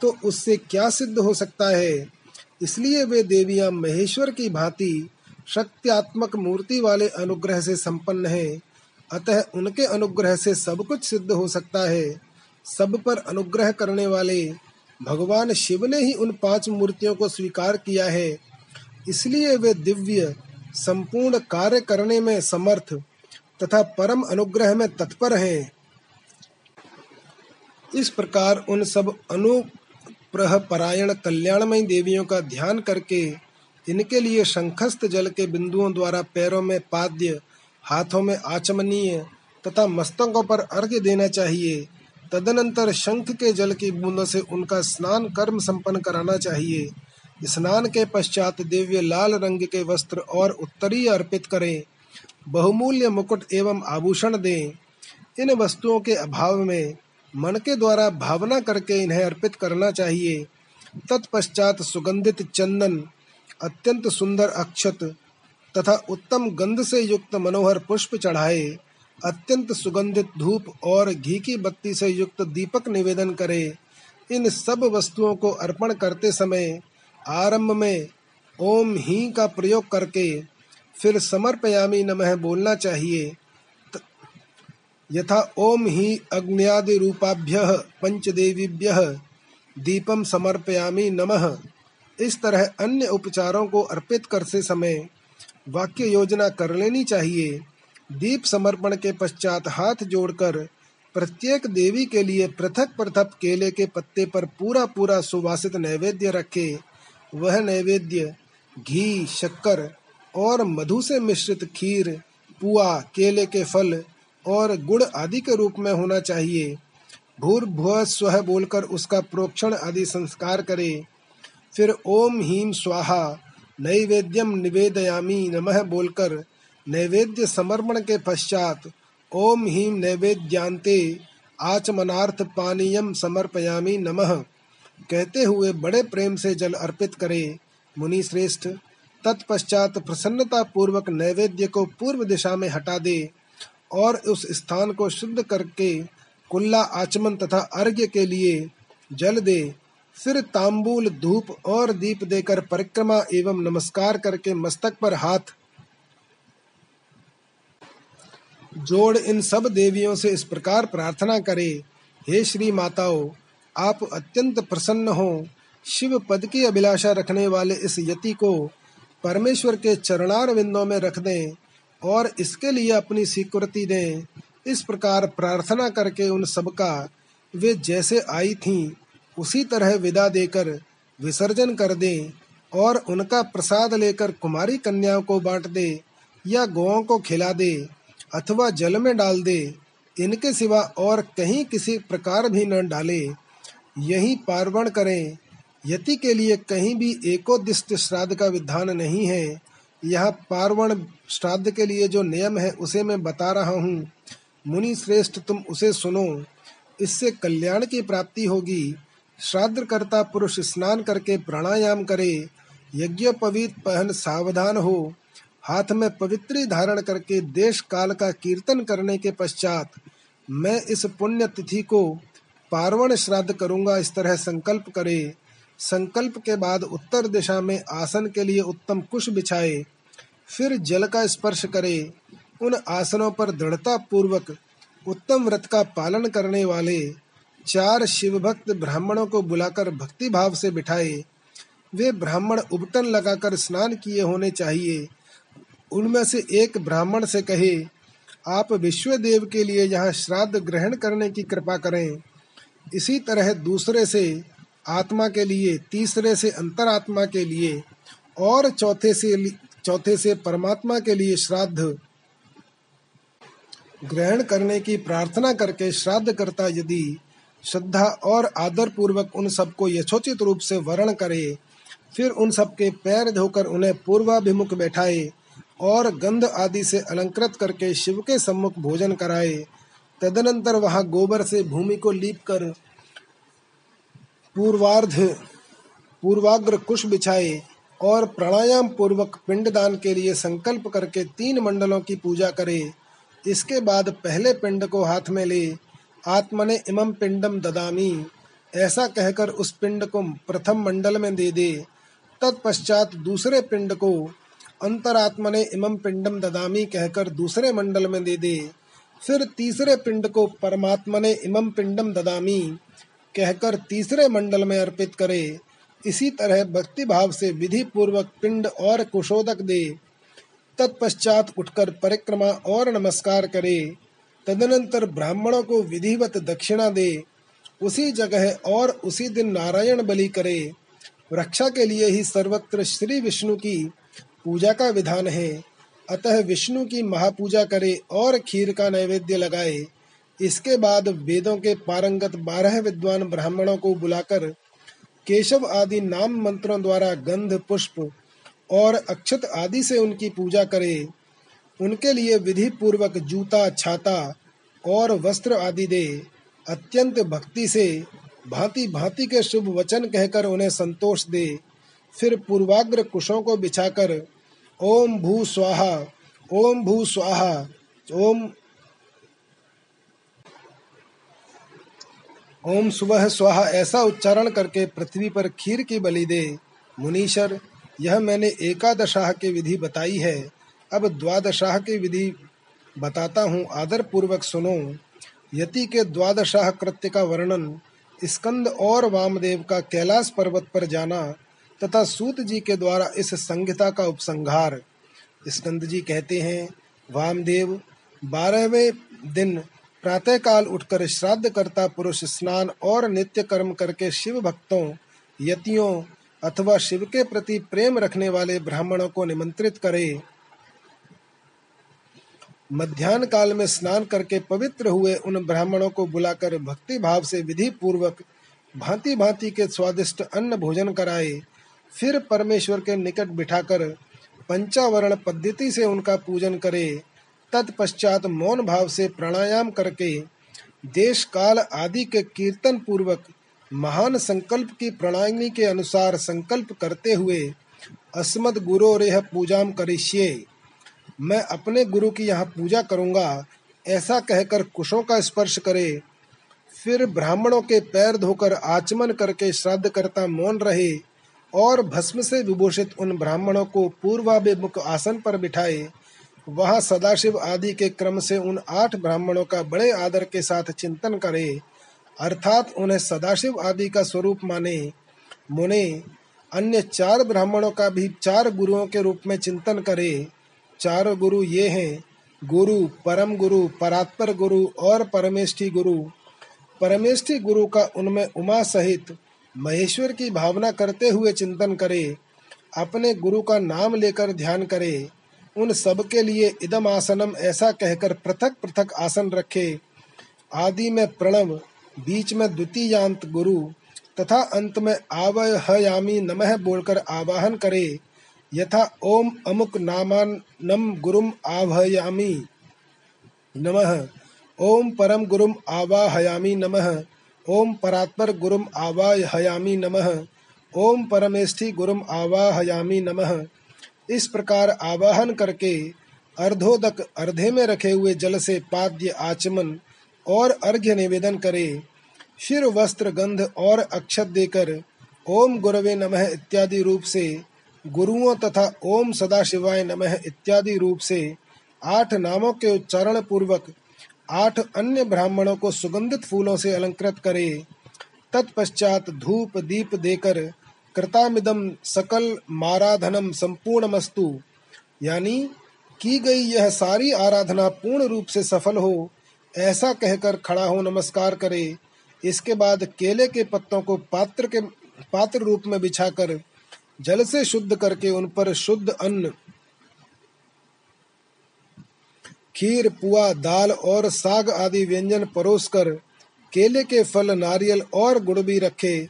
तो उससे क्या सिद्ध हो सकता है? इसलिए वे देवियाँ महेश्वर की भांति शक्त्यात्मक मूर्ति वाले अनुग्रह से संपन्न है। अतः उनके अनुग्रह से सब कुछ सिद्ध हो सकता है। सब पर अनुग्रह करने वाले भगवान शिव ने ही उन पाँच मूर्तियों को स्वीकार किया है। इसलिए वे दिव्य, संपूर्ण कार्य करने में समर्थ तथा परम अनुग्रह में तत्पर हैं। इस प्रकार उन सब अनुप्रह परायण कल्याणमय देवियों का ध्यान करके इनके लिए शंखस्थ जल के बिंदुओं द्वारा पैरों में पाद्य हाथों में आचमनीय तथा मस्तकों पर अर्घ्य देना चाहिए। तदनंतर शंख के जल की बूंदों से उनका स्नान कर्म संपन्न कराना चाहिए। स्नान के पश्चात दिव्य लाल रंग के वस्त्र और उत्तरी अर्पित करें। बहुमूल्य मुकुट एवं आभूषण दें। इन वस्तुओं के अभाव में मन के द्वारा भावना करके इन्हें अर्पित करना चाहिए। तत्पश्चात सुगंधित चंदन, अत्यंत सुंदर अक्षत तथा उत्तम गंध से युक्त मनोहर पुष्प चढ़ाए, अत्यंत सुगंधित धूप और घी की बत्ती से युक्त दीपक निवेदन करे, इन सब वस्तुओं को अर्पण करते समय आरंभ में ओम ही का प्रयोग करके फिर समर्पयामी नमः बोलना चाहिए। यथा ओम ही अग्न्यादि रूपाभ्य पंचदेवीभ्य दीपम समर्पयामी नमः। इस तरह अन्य उपचारों को अर्पित करते समय वाक्य योजना कर लेनी चाहिए। दीप समर्पण के पश्चात हाथ जोड़कर प्रत्येक देवी के लिए पृथक पृथक केले के पत्ते पर पूरा पूरा सुवासित नैवेद्य रखे। वह नैवेद्य घी, शक्कर और मधु से मिश्रित खीर, पुआ, केले के फल और गुड़ आदि के रूप में होना चाहिए। भूर्भुव स्व बोलकर उसका प्रोक्षण आदि संस्कार करे। फिर ओम हीम स्वाहा नैवेद्यम निवेदयामी नमः बोलकर, नैवेद्य समर्पण के पश्चात ओम हीम नैवेद्यांते आचमनार्थ पानीयम समर्पयामी नमः। कहते हुए बड़े प्रेम से जल अर्पित करे मुनि श्रेष्ठ तत्पश्चात प्रसन्नता पूर्वक नैवेद्य को पूर्व दिशा में हटा दे और उस स्थान को शुद्ध करके कुल्ला आचमन तथा अर्घ्य के लिए जल दे। फिर तांबूल, धूप और दीप देकर परिक्रमा एवं नमस्कार करके मस्तक पर हाथ जोड़ इन सब देवियों से इस प्रकार प्रार्थना करे, हे श्री माताओं, आप अत्यंत प्रसन्न हो। शिव पद की अभिलाषा रखने वाले इस यति को परमेश्वर के चरणार विंदों में रख दें और इसके लिए अपनी स्वीकृति दें। इस प्रकार प्रार्थना करके उन सबका वे जैसे आई थीं उसी तरह विदा देकर विसर्जन कर दें और उनका प्रसाद लेकर कुमारी कन्याओं को बांट दे या गौओं को खिला दे अथवा जल में डाल दे, इनके सिवा और कहीं किसी प्रकार भी न डाले। यही पार्वण करें। यति के लिए कहीं भी एकोदिष्ट श्राद्ध का विधान नहीं है। यह पार्वण श्राद्ध के लिए जो नियम है, उसे मैं बता रहा हूँ। मुनि श्रेष्ठ तुम उसे सुनो। इससे कल्याण की प्राप्ति होगी। श्राद्ध करता पुरुष स्नान करके प्राणायाम करे, यज्ञ पवित पहन सावधान हो, हाथ में पवित्री धारण करके देश काल का कीर्तन करने के पश्चात मैं इस पुण्य तिथि को पार्वण श्राद्ध करूँगा इस तरह संकल्प करे। संकल्प के बाद उत्तर दिशा में आसन के लिए उत्तम कुश बिछाए, फिर जल का स्पर्श करे। उन आसनों पर दृढ़ता पूर्वक उत्तम व्रत का पालन करने वाले चार शिव भक्त ब्राह्मणों को बुलाकर भक्ति भाव से बिठाए। वे ब्राह्मण उबटन लगाकर स्नान किए होने चाहिए। उनमें से एक ब्राह्मण से कहे, आप विश्व देव के लिए यहाँ श्राद्ध ग्रहण करने की कृपा करें। इसी तरह दूसरे से, आत्मा के लिए, तीसरे से अंतरात्मा के लिए, और चौथे से चौथे से परमात्मा के लिए श्राद्ध ग्रहण करने की प्रार्थना करके श्राद्ध करता यदि श्रद्धा और आदर पूर्वक उन सबको यथोचित रूप से वर्ण करे, फिर उन सबके पैर धोकर उन्हें पूर्वाभिमुख बैठाए और गंध आदि से अलंकृत करके शिव के सम्मुख भोजन कराए। तदनंतर वहाँ गोबर से भूमि को लीप कर पूर्वार्ध, पूर्वाग्र कुश बिछाए और प्राणायाम पूर्वक पिंडदान के लिए संकल्प करके तीन मंडलों की पूजा करे। इसके बाद पहले पिंड को हाथ में ले आत्मने इमम पिंडम ददामी। ऐसा कहकर उस पिंड को प्रथम मंडल में दे दे। तत्पश्चात दूसरे पिंड को अंतरात्मने इमं पिंडम ददामी कहकर दूसरे मंडल में दे दे। फिर तीसरे पिंड को परमात्मने इमम पिंडम ददामी कहकर तीसरे मंडल में अर्पित करे। इसी तरह भक्ति भाव से विधि पूर्वक पिंड और कुशोदक दे। तत्पश्चात उठकर परिक्रमा और नमस्कार करे। तदनंतर ब्राह्मणों को विधिवत दक्षिणा दे, उसी जगह और उसी दिन नारायण बलि करे। रक्षा के लिए ही सर्वत्र श्री विष्णु की पूजा का विधान है। अतः विष्णु की महापूजा करे और खीर का नैवेद्य लगाए। इसके बाद वेदों के पारंगत बारह विद्वान ब्राह्मणों को बुलाकर केशव आदि नाम मंत्रों द्वारा गंध, पुष्प और अक्षत आदि से उनकी पूजा करे। उनके लिए विधि पूर्वक जूता, छाता और वस्त्र आदि दे। अत्यंत भक्ति से भांति भांति के शुभ वचन कहकर उन्हें संतोष दे। फिर पूर्वाग्र कुशों को बिछाकर, ओम भू स्वाहा, ओम भू स्वाहा, ओम ओम सुबह स्वाहा ऐसा उच्चारण करके पृथ्वी पर खीर की बलि दे। मुनीशर यह मैंने एकादशाह की विधि बताई है। अब द्वादशाह की विधि बताता हूँ आदर पूर्वक सुनो। यति के द्वादशाह कृत्य का वर्णन, स्कंद और वामदेव का कैलाश पर्वत पर जाना, तथा सूत जी के द्वारा इस संहिता का उपसंहार। स्कंद जी कहते हैं, वामदेव, बारहवें दिन प्रातः काल उठकर श्राद्ध करता पुरुष स्नान और नित्य कर्म करके शिव भक्तों, यतियों अथवा शिव के प्रति प्रेम रखने वाले ब्राह्मणों को निमंत्रित करे। मध्यान्ह काल में स्नान करके पवित्र हुए उन ब्राह्मणों को बुलाकर भक्ति भाव से विधि पूर्वक भांति भांति के स्वादिष्ट अन्न भोजन कराए। फिर परमेश्वर के निकट बिठाकर पंचावरण पद्धति से उनका पूजन करे। तत्पश्चात मौन भाव से प्राणायाम करके देश काल आदि के कीर्तन पूर्वक महान संकल्प की प्रणाली के अनुसार संकल्प करते हुए अस्मद गुरु रेह पूजाम करिष्ये। मैं अपने गुरु की यहाँ पूजा करूँगा, ऐसा कहकर कुशों का स्पर्श करे। फिर ब्राह्मणों के पैर धोकर आचमन करके श्राद्ध करता मौन रहे और भस्म से विभूषित उन ब्राह्मणों को पूर्वाभिमुख आसन पर बिठाए। वहाँ सदाशिव आदि के क्रम से उन आठ ब्राह्मणों का बड़े आदर के साथ चिंतन करे, अर्थात उन्हें सदाशिव आदि का स्वरूप माने। मुने, अन्य चार ब्राह्मणों का भी चार गुरुओं के रूप में चिंतन करे। चार गुरु ये हैं, गुरु, परम गुरु, परात्पर गुरु और परमेष्ठी गुरु। परमेष्ठी गुरु का उनमें उमा सहित महेश्वर की भावना करते हुए चिंतन करे, अपने गुरु का नाम लेकर ध्यान करे, उन सब के लिए इदम आसनम ऐसा कहकर पृथक पृथक आसन रखे। आदि में प्रणव, बीच में द्वितीयांत गुरु, तथा अंत में आवहयामी नमः बोलकर आवाहन करे। यथा ओम अमुक नामानम गुरुम आवहयामी नमः। ओम परम गुरुम आवाहयामी नमः। ओम परात्पर गुरुम आवाहयामी नमः। ओम परमेष्ठी गुरुम आवाहयामी नमः। इस प्रकार आवाहन करके अर्धोदक अर्धे में रखे हुए जल से पाद्य आचमन और अर्घ्य निवेदन करे। फिर वस्त्र, गंध और अक्षत देकर ओम गुरवे नमः इत्यादि रूप से गुरुओं तथा ओम सदाशिवाय नमः इत्यादि रूप से आठ नामों के उच्चारण पूर्वक आठ अन्य ब्राह्मणों को सुगंधित फूलों से अलंकृत करे। तत्पश्चात धूप दीप देकर कृतामिदम सकल माराधनम संपूर्णमस्तु। यानी की गई यह सारी आराधना पूर्ण रूप से सफल हो, ऐसा कहकर खड़ा हो नमस्कार करे। इसके बाद केले के पत्तों को पात्र के पात्र रूप में बिछाकर जल से शुद्ध करके उन पर शुद्ध अन्न, खीर, पुआ, दाल और साग आदि व्यंजन परोसकर केले के फल, नारियल और गुड़ भी रखे।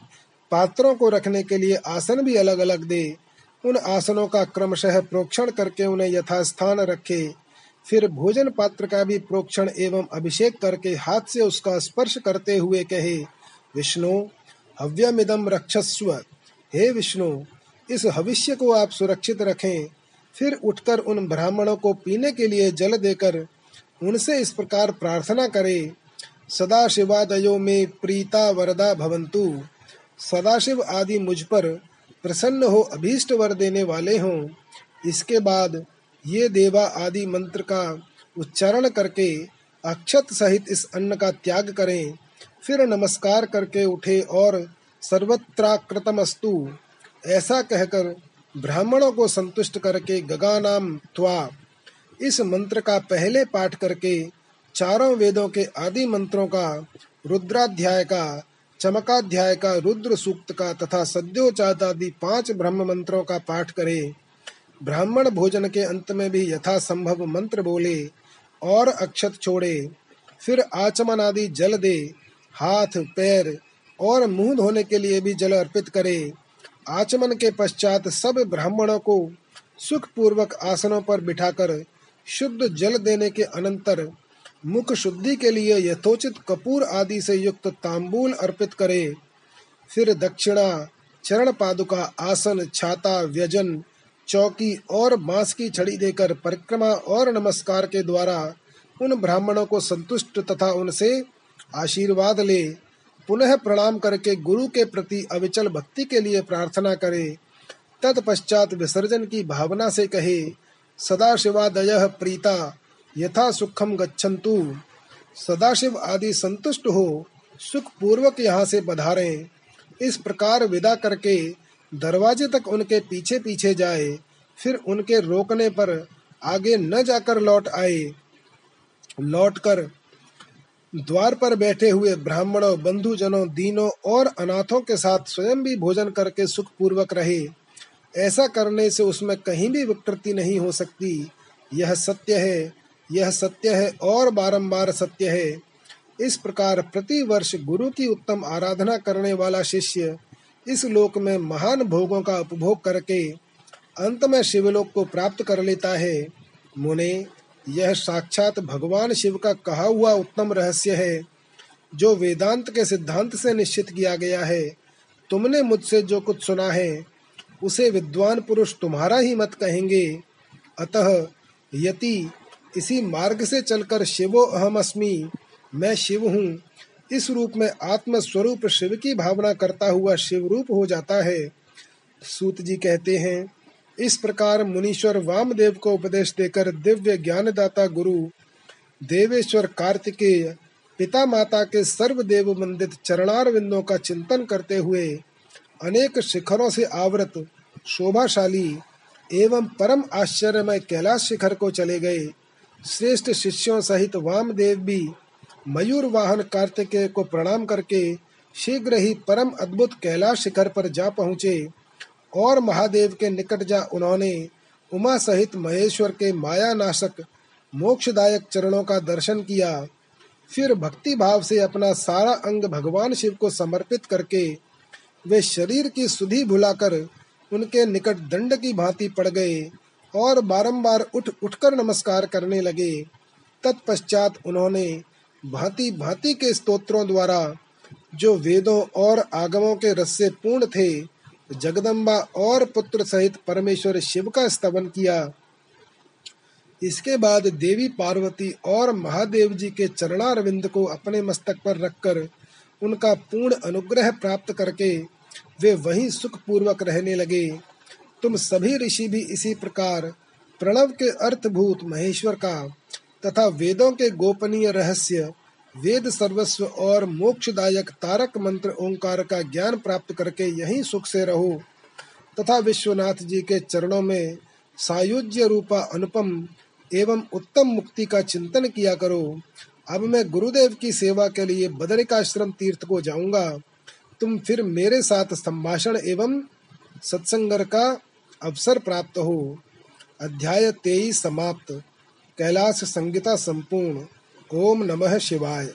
पात्रों को रखने के लिए आसन भी अलग अलग दे। उन आसनों का क्रमशः प्रोक्षण करके उन्हें यथास्थान रखे। फिर भोजन पात्र का भी प्रोक्षण एवं अभिषेक करके हाथ से उसका स्पर्श करते हुए कहे, विष्णु हव्यमिदम रक्षस्व। हे विष्णु इस भविष्य को आप सुरक्षित रखें। फिर उठकर उन ब्राह्मणों को पीने के लिए जल देकर उनसे इस प्रकार प्रार्थना करे। सदा शिवादयो में प्रीता वरदा भवंतु सदाशिव आदि मुझ पर प्रसन्न हो अभीष्ट वर देने वाले हों। इसके बाद ये देवा आदि मंत्र का उच्चारण करके अक्षत सहित इस अन्न का त्याग करें। फिर नमस्कार करके उठे और सर्वत्राकृतमस्तु। ऐसा कहकर ब्राह्मणों को संतुष्ट करके गगानाम त्वा, इस मंत्र का पहले पाठ करके चारों वेदों के आदि मंत्रों का, रुद्राध्याय का, चमकाध्याय का, रुद्र सूक्त का तथा सद्योचात आदि पाँच ब्रह्म मंत्रों का पाठ करे, ब्राह्मण भोजन के अंत में भी यथा संभव मंत्र बोले और अक्षत छोड़े, फिर आचमन आदि जल दे, हाथ, पैर और मुँह धोने के लिए भी जल अर्पित करे। आचमन के पश्चात सब ब्राह्मणों को सुख पूर्वक आसनों पर बिठाकर शुद्ध जल देने के अनंतर मुख शुद्धि के लिए यथोचित कपूर आदि से युक्त तांबूल अर्पित करे। फिर दक्षिणा चरण पादुका आसन, छाता, व्यजन, चौकी और बाँस की छड़ी देकर परिक्रमा और नमस्कार के द्वारा उन ब्राह्मणों को संतुष्ट तथा उनसे आशीर्वाद ले। पुनः प्रणाम करके गुरु के प्रति अविचल भक्ति के लिए प्रार्थना करे। तत्पश्चात विसर्जन की भावना से कहे, सदाशिवादय प्रीता, यथा सुखम गच्छन्तु। सदाशिव आदि संतुष्ट हो सुख पूर्वक यहाँ से पधारे। इस प्रकार विदा करके दरवाजे तक उनके पीछे पीछे जाए, फिर उनके रोकने पर आगे न जाकर लौट आए। लौटकर द्वार पर बैठे हुए ब्राह्मणों, बंधुजनों, दीनों और अनाथों के साथ स्वयं भी भोजन करके सुख पूर्वक रहे। ऐसा करने से उसमें कहीं भी विकृति नहीं हो सकती। यह सत्य है, यह सत्य है और बारंबार सत्य है। इस प्रकार प्रति वर्ष गुरु की उत्तम आराधना करने वाला शिष्य इस लोक में महान भोगों का उपभोग करके अंत में शिवलोक को प्राप्त कर लेता है। मुने यह साक्षात भगवान शिव का कहा हुआ उत्तम रहस्य है। जो वेदांत के सिद्धांत से निश्चित किया गया है, तुमने मुझसे जो कुछ सुना है, उसे विद्वान पुरुष तुम्हारा ही मत कहेंगे। अतः यति, इसी मार्ग से चलकर शिवो अहम अस्मि। मैं शिव हूँ। इस रूप में आत्म स्वरूप शिव की भावना करता हुआ शिव रूप हो जाता है। सूत जी कहते हैं इस प्रकार मुनीश्वर वामदेव को उपदेश देकर दिव्य ज्ञानदाता गुरु देवेश्वर कार्तिकेय पिता माता के सर्वदेव मंदित चरणार बिंदों का चिंतन करते हुए अनेक शिखरों से आवृत, शोभाशाली एवं परम आश्चर्यमय कैलाश शिखर को चले गए। श्रेष्ठ शिष्यों सहित वामदेव भी मयूर वाहन कार्तिकेय को प्रणाम करके शीघ्र ही परम अद्भुत कैलाश शिखर पर जा पहुँचे। और महादेव के निकट जा उन्होंने उमा सहित महेश्वर के माया नाशक मोक्षदायक चरणों का दर्शन किया। फिर भक्ति भाव से अपना सारा अंग भगवान शिव को समर्पित करके वे शरीर की सुधि भुलाकर उनके निकट दंड की भांति पड़ गए और बारंबार उठ उठकर नमस्कार करने लगे। तत्पश्चात उन्होंने भांति भांति के स्तोत्रों द्वारा, जो वेदों और आगमों के रस से पूर्ण थे जगदम्बा और पुत्र सहित परमेश्वर शिव का स्तवन किया। इसके बाद देवी पार्वती और महादेव जी के चरणारविंद को अपने मस्तक पर रखकर उनका पूर्ण अनुग्रह प्राप्त करके वे वहीं सुखपूर्वक रहने लगे। तुम सभी ऋषि भी इसी प्रकार प्रणव के अर्थभूत महेश्वर का तथा वेदों के गोपनीय रहस्य वेद सर्वस्व और मोक्षदायक तारक मंत्र ओंकार का ज्ञान प्राप्त करके यही सुख से रहो। तथा विश्वनाथ जी के चरणों में सायुज्य रूपा अनुपम एवं उत्तम मुक्ति का चिंतन किया करो। अब मैं गुरुदेव की सेवा के लिए बदरिकाश्रम तीर्थ को जाऊँगा। तुम फिर मेरे साथ संभाषण एवं सत्संग का अवसर प्राप्त हो। अध्याय तेईस समाप्त। कैलाश संगीता संपूर्ण। ओम नमः शिवाय।